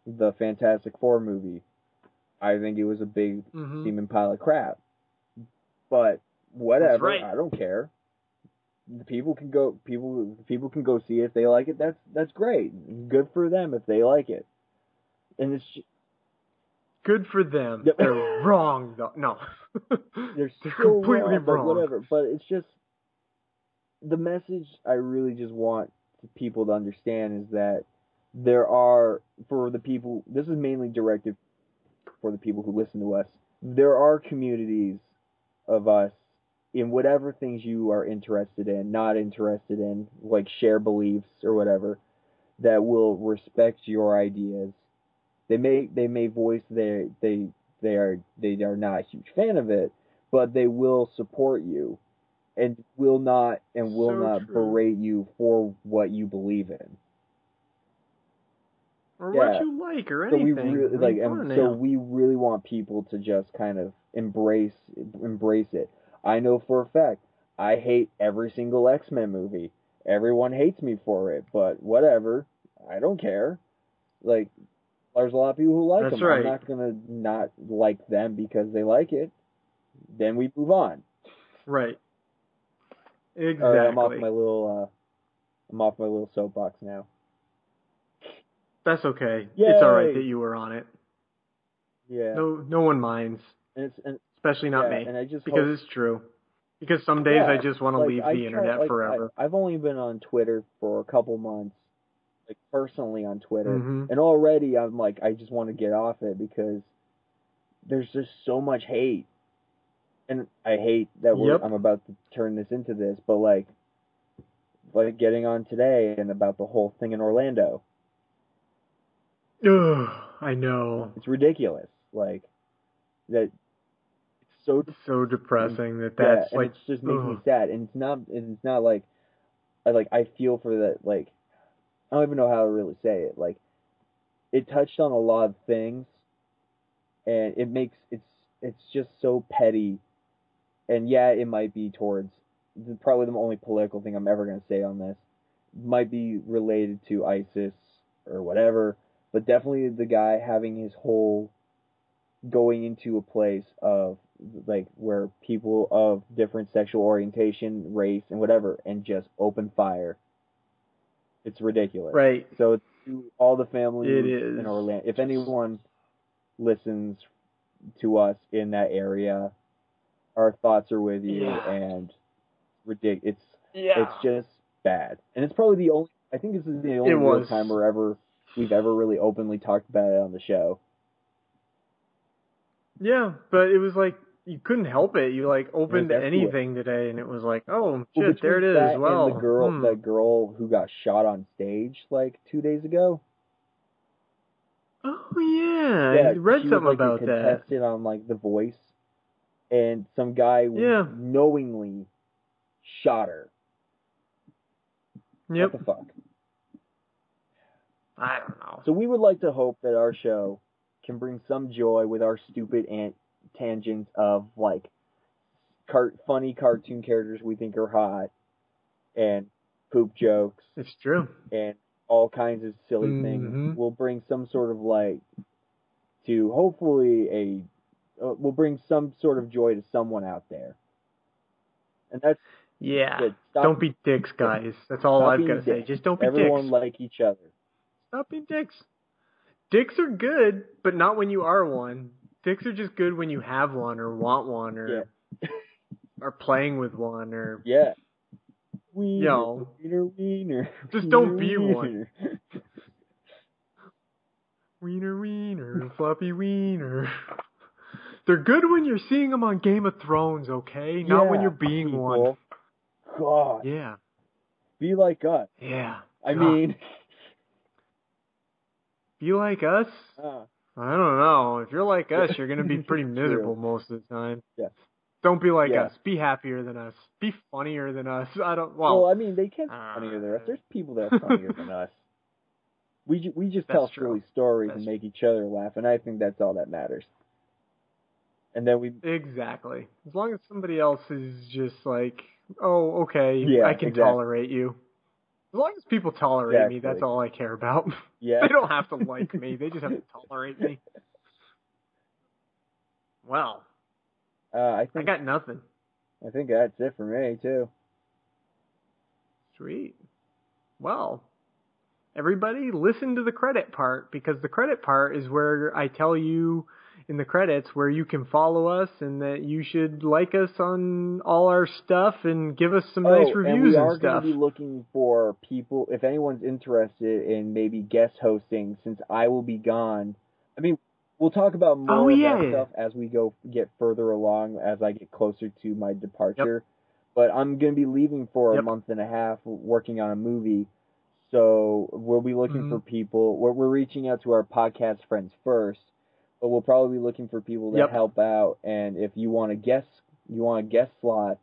the Fantastic Four movie. I think it was a big Mhm. steaming pile of crap. But whatever, right. I don't care. The People can go people people can go see it if they like it. That's that's great. Good for them if they like it. And it's ju- Good for them. They're wrong though. No. (laughs) they're (laughs) They're so completely wrong, wrong. whatever. But it's just the message I really just want people to understand is that there are for the people. This is mainly directed for the people who listen to us. There are communities of us in whatever things you are interested in, not interested in, like share beliefs or whatever, that will respect your ideas. They may they may voice their they they are they are not a huge fan of it, but they will support you and will not and will So not true. berate you for what you believe in. or Yeah. what you like or anything. So we really like, and so we really want people to just kind of embrace embrace it. I know for a fact I hate every single X Men movie. Everyone hates me for it, but whatever. I don't care. Like, there's a lot of people who like That's them. right. I'm not gonna not like them because they like it. Then we move on. Right. All right, Exactly. I'm off my little. uh I'm off my little soapbox now. That's okay. It's all right that you were on it. Yeah. No, no one minds, And it's and especially not yeah, me, And I just because hope- it's true. Because some days Yeah, I just want to like, leave I the try- internet like, forever. I, I've only been on Twitter for a couple months, like personally on Twitter, Mhm. and already I'm like, I just want to get off it because there's just so much hate, and I hate that we're, Yep. I'm about to turn this into this, but like, like getting on today and about the whole thing in Orlando, Ugh, I know. it's ridiculous. Like that, it's so It's so depressing that yeah, that's and like. it's just makes me sad. And it's not, and it's not like, I like, I feel for that. Like, I don't even know how to really say it. Like, it touched on a lot of things, and it makes it's it's just so petty. And yeah, it might be towards the- probably the only political thing I'm ever gonna say on this. Might be related to ISIS or whatever, but definitely the guy having his whole going into a place of like where people of different sexual orientation, race, and whatever, and just open fire. It's ridiculous. Right. So to all the families It is. in Orlando, if anyone listens to us in that area, our thoughts are with you, Yeah. and ridic- It's Yeah. it's just bad, and it's probably the only. I think this is the only real time we're ever we've ever really openly talked about it on the show. Yeah, but it was like you couldn't help it. You like opened anything today, and it was like, oh Well, shit, there it is. that Well, the girl, hmm. that girl who got shot on stage like two days ago. oh yeah, I read something was, like, about that. contestant on like The Voice, and some guy Yeah. knowingly shot her. Yep. What the fuck? I don't know. So we would like to hope that our show can bring some joy with our stupid ant tangents of like cart funny cartoon characters we think are hot and poop jokes It's true. and all kinds of silly Mhm. things. We'll bring some sort of like to hopefully a uh, we'll bring some sort of joy to someone out there. And that's Yeah. Don't be dicks, (laughs) guys. That's all I've got to say. Just don't be Everyone dicks. Everyone like each other. Stop being dicks. Dicks are good, but not when you are one. Dicks are just good when you have one or want one or (laughs) are playing with one or Yeah. Wiener, Yo. wiener, wiener. (laughs) Just don't wiener, be one. wiener. wiener wiener floppy wiener. They're good when you're seeing them on Game of Thrones, okay? Not when you're being people. one. God, Yeah. be like us. Yeah. I God. mean, (laughs) Be like us? uh, I don't know. If you're like (laughs) us, you're gonna be pretty True. miserable most of the time. Yes. Don't be like Yeah. us. Be happier than us. Be funnier than us. I don't. Well, Well, I mean, they can't be uh, funnier than us. There's people that are (laughs) funnier than us. We we just That's tell true. silly stories That's and make each other laugh, and I think that's all that matters. And then we exactly. As long as somebody else is just like, oh, okay, Yeah, I can exactly. tolerate you. As long as people tolerate me, that's all I care about. (laughs) yeah. they don't have to like me. They just have to (laughs) tolerate me. Well, Uh, I I got nothing. I think that's it for me too. Sweet. Well, everybody listen to the credit part because the credit part is where I tell you in the credits where you can follow us and that you should like us on all our stuff and give us some nice oh, reviews and we are and going to be looking for people. If anyone's interested in maybe guest hosting, since I will be gone. I mean, we'll talk about more Oh, of yeah. that stuff as we go get further along, as I get closer to my departure. Yep. But I'm going to be leaving for a month and a half, working on a movie. So we'll be looking Mhm. for people. We're, we're reaching out to our podcast friends first, but we'll probably be looking for people to Yep. help out. And if you want a guest, you want a guest slot,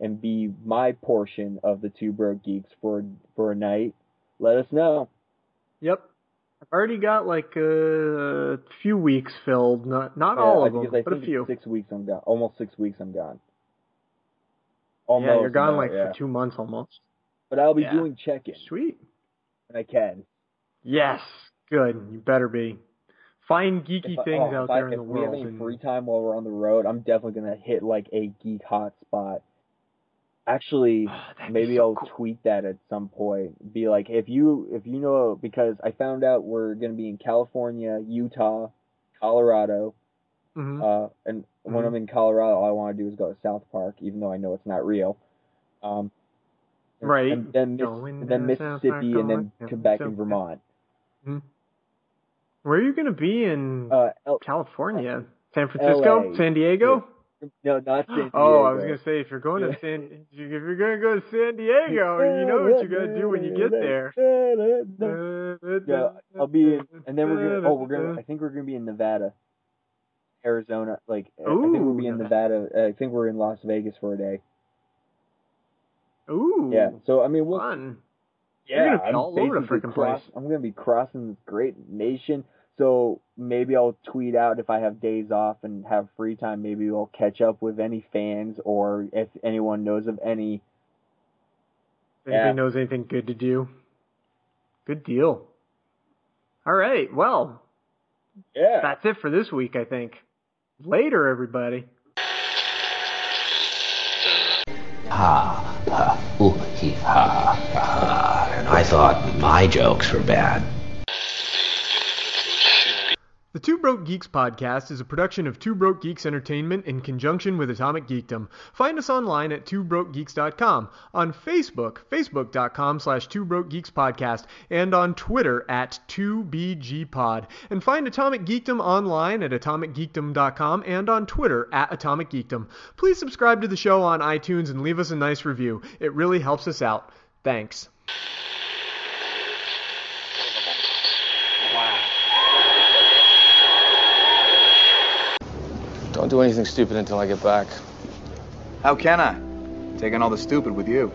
and be my portion of the two broke geeks for for a night, let us know. Yep. I've already got like a few weeks filled, not not all Uh, of them, but a few. six weeks I'm gone. Almost six weeks I'm gone. yeah, you're gone like yeah. for two months almost. But I'll be Yeah. doing check-in Sweet. when I can. Yes. Good. You better be. Find geeky I- things oh, out I- there in the world. if we have any free time while we're on the road, I'm definitely gonna hit like a geek hot spot. Actually, (sighs) That'd maybe so I'll cool. tweet that at some point. Be like, if you if you know because I found out we're gonna be in California, Utah, Colorado, Mhm. uh, and when Mhm. I'm in Colorado, all I want to do is go to South Park, even though I know it's not real. Um, Right. And then Miss, then Mississippi, and then Quebec to- and Vermont. Where are you going to be in Uh, L- California? San Francisco? LA. San Diego? no, not San Diego. Oh, I was going to say if you're going to San if you're going to go to San Diego, you know what you got to do when you get there. Yeah, I'll be in, and then we're gonna. Oh, we're gonna. I think we're gonna be in Nevada, Arizona. Like, I think we'll be in Nevada. I think we're in Las Vegas for a day. Ooh. Yeah. So I mean, we'll, Fun. yeah, You're I'm all over the basically cross- place. I'm gonna be crossing this great nation. So maybe I'll tweet out if I have days off and have free time. Maybe we'll catch up with any fans or if anyone knows of any. If anybody Yeah. knows anything good to do. Good deal. All right. Well, Yeah. that's it for this week, I think. Later, everybody. Ha, ha, ooh, hee, ha, ha. And I thought my jokes were bad. The Two Broke Geeks podcast is a production of Two Broke Geeks Entertainment in conjunction with Atomic Geekdom. Find us online at twobrokegeeks.com, on Facebook, facebook.com slash Two Podcast, and on Twitter at 2BGPod. And find Atomic Geekdom online at atomicgeekdom.com and on Twitter at Atomic Geekdom. Please subscribe to the show on iTunes and leave us a nice review. It really helps us out. Thanks. Don't do anything stupid until I get back. How can I? Taking all the stupid with you.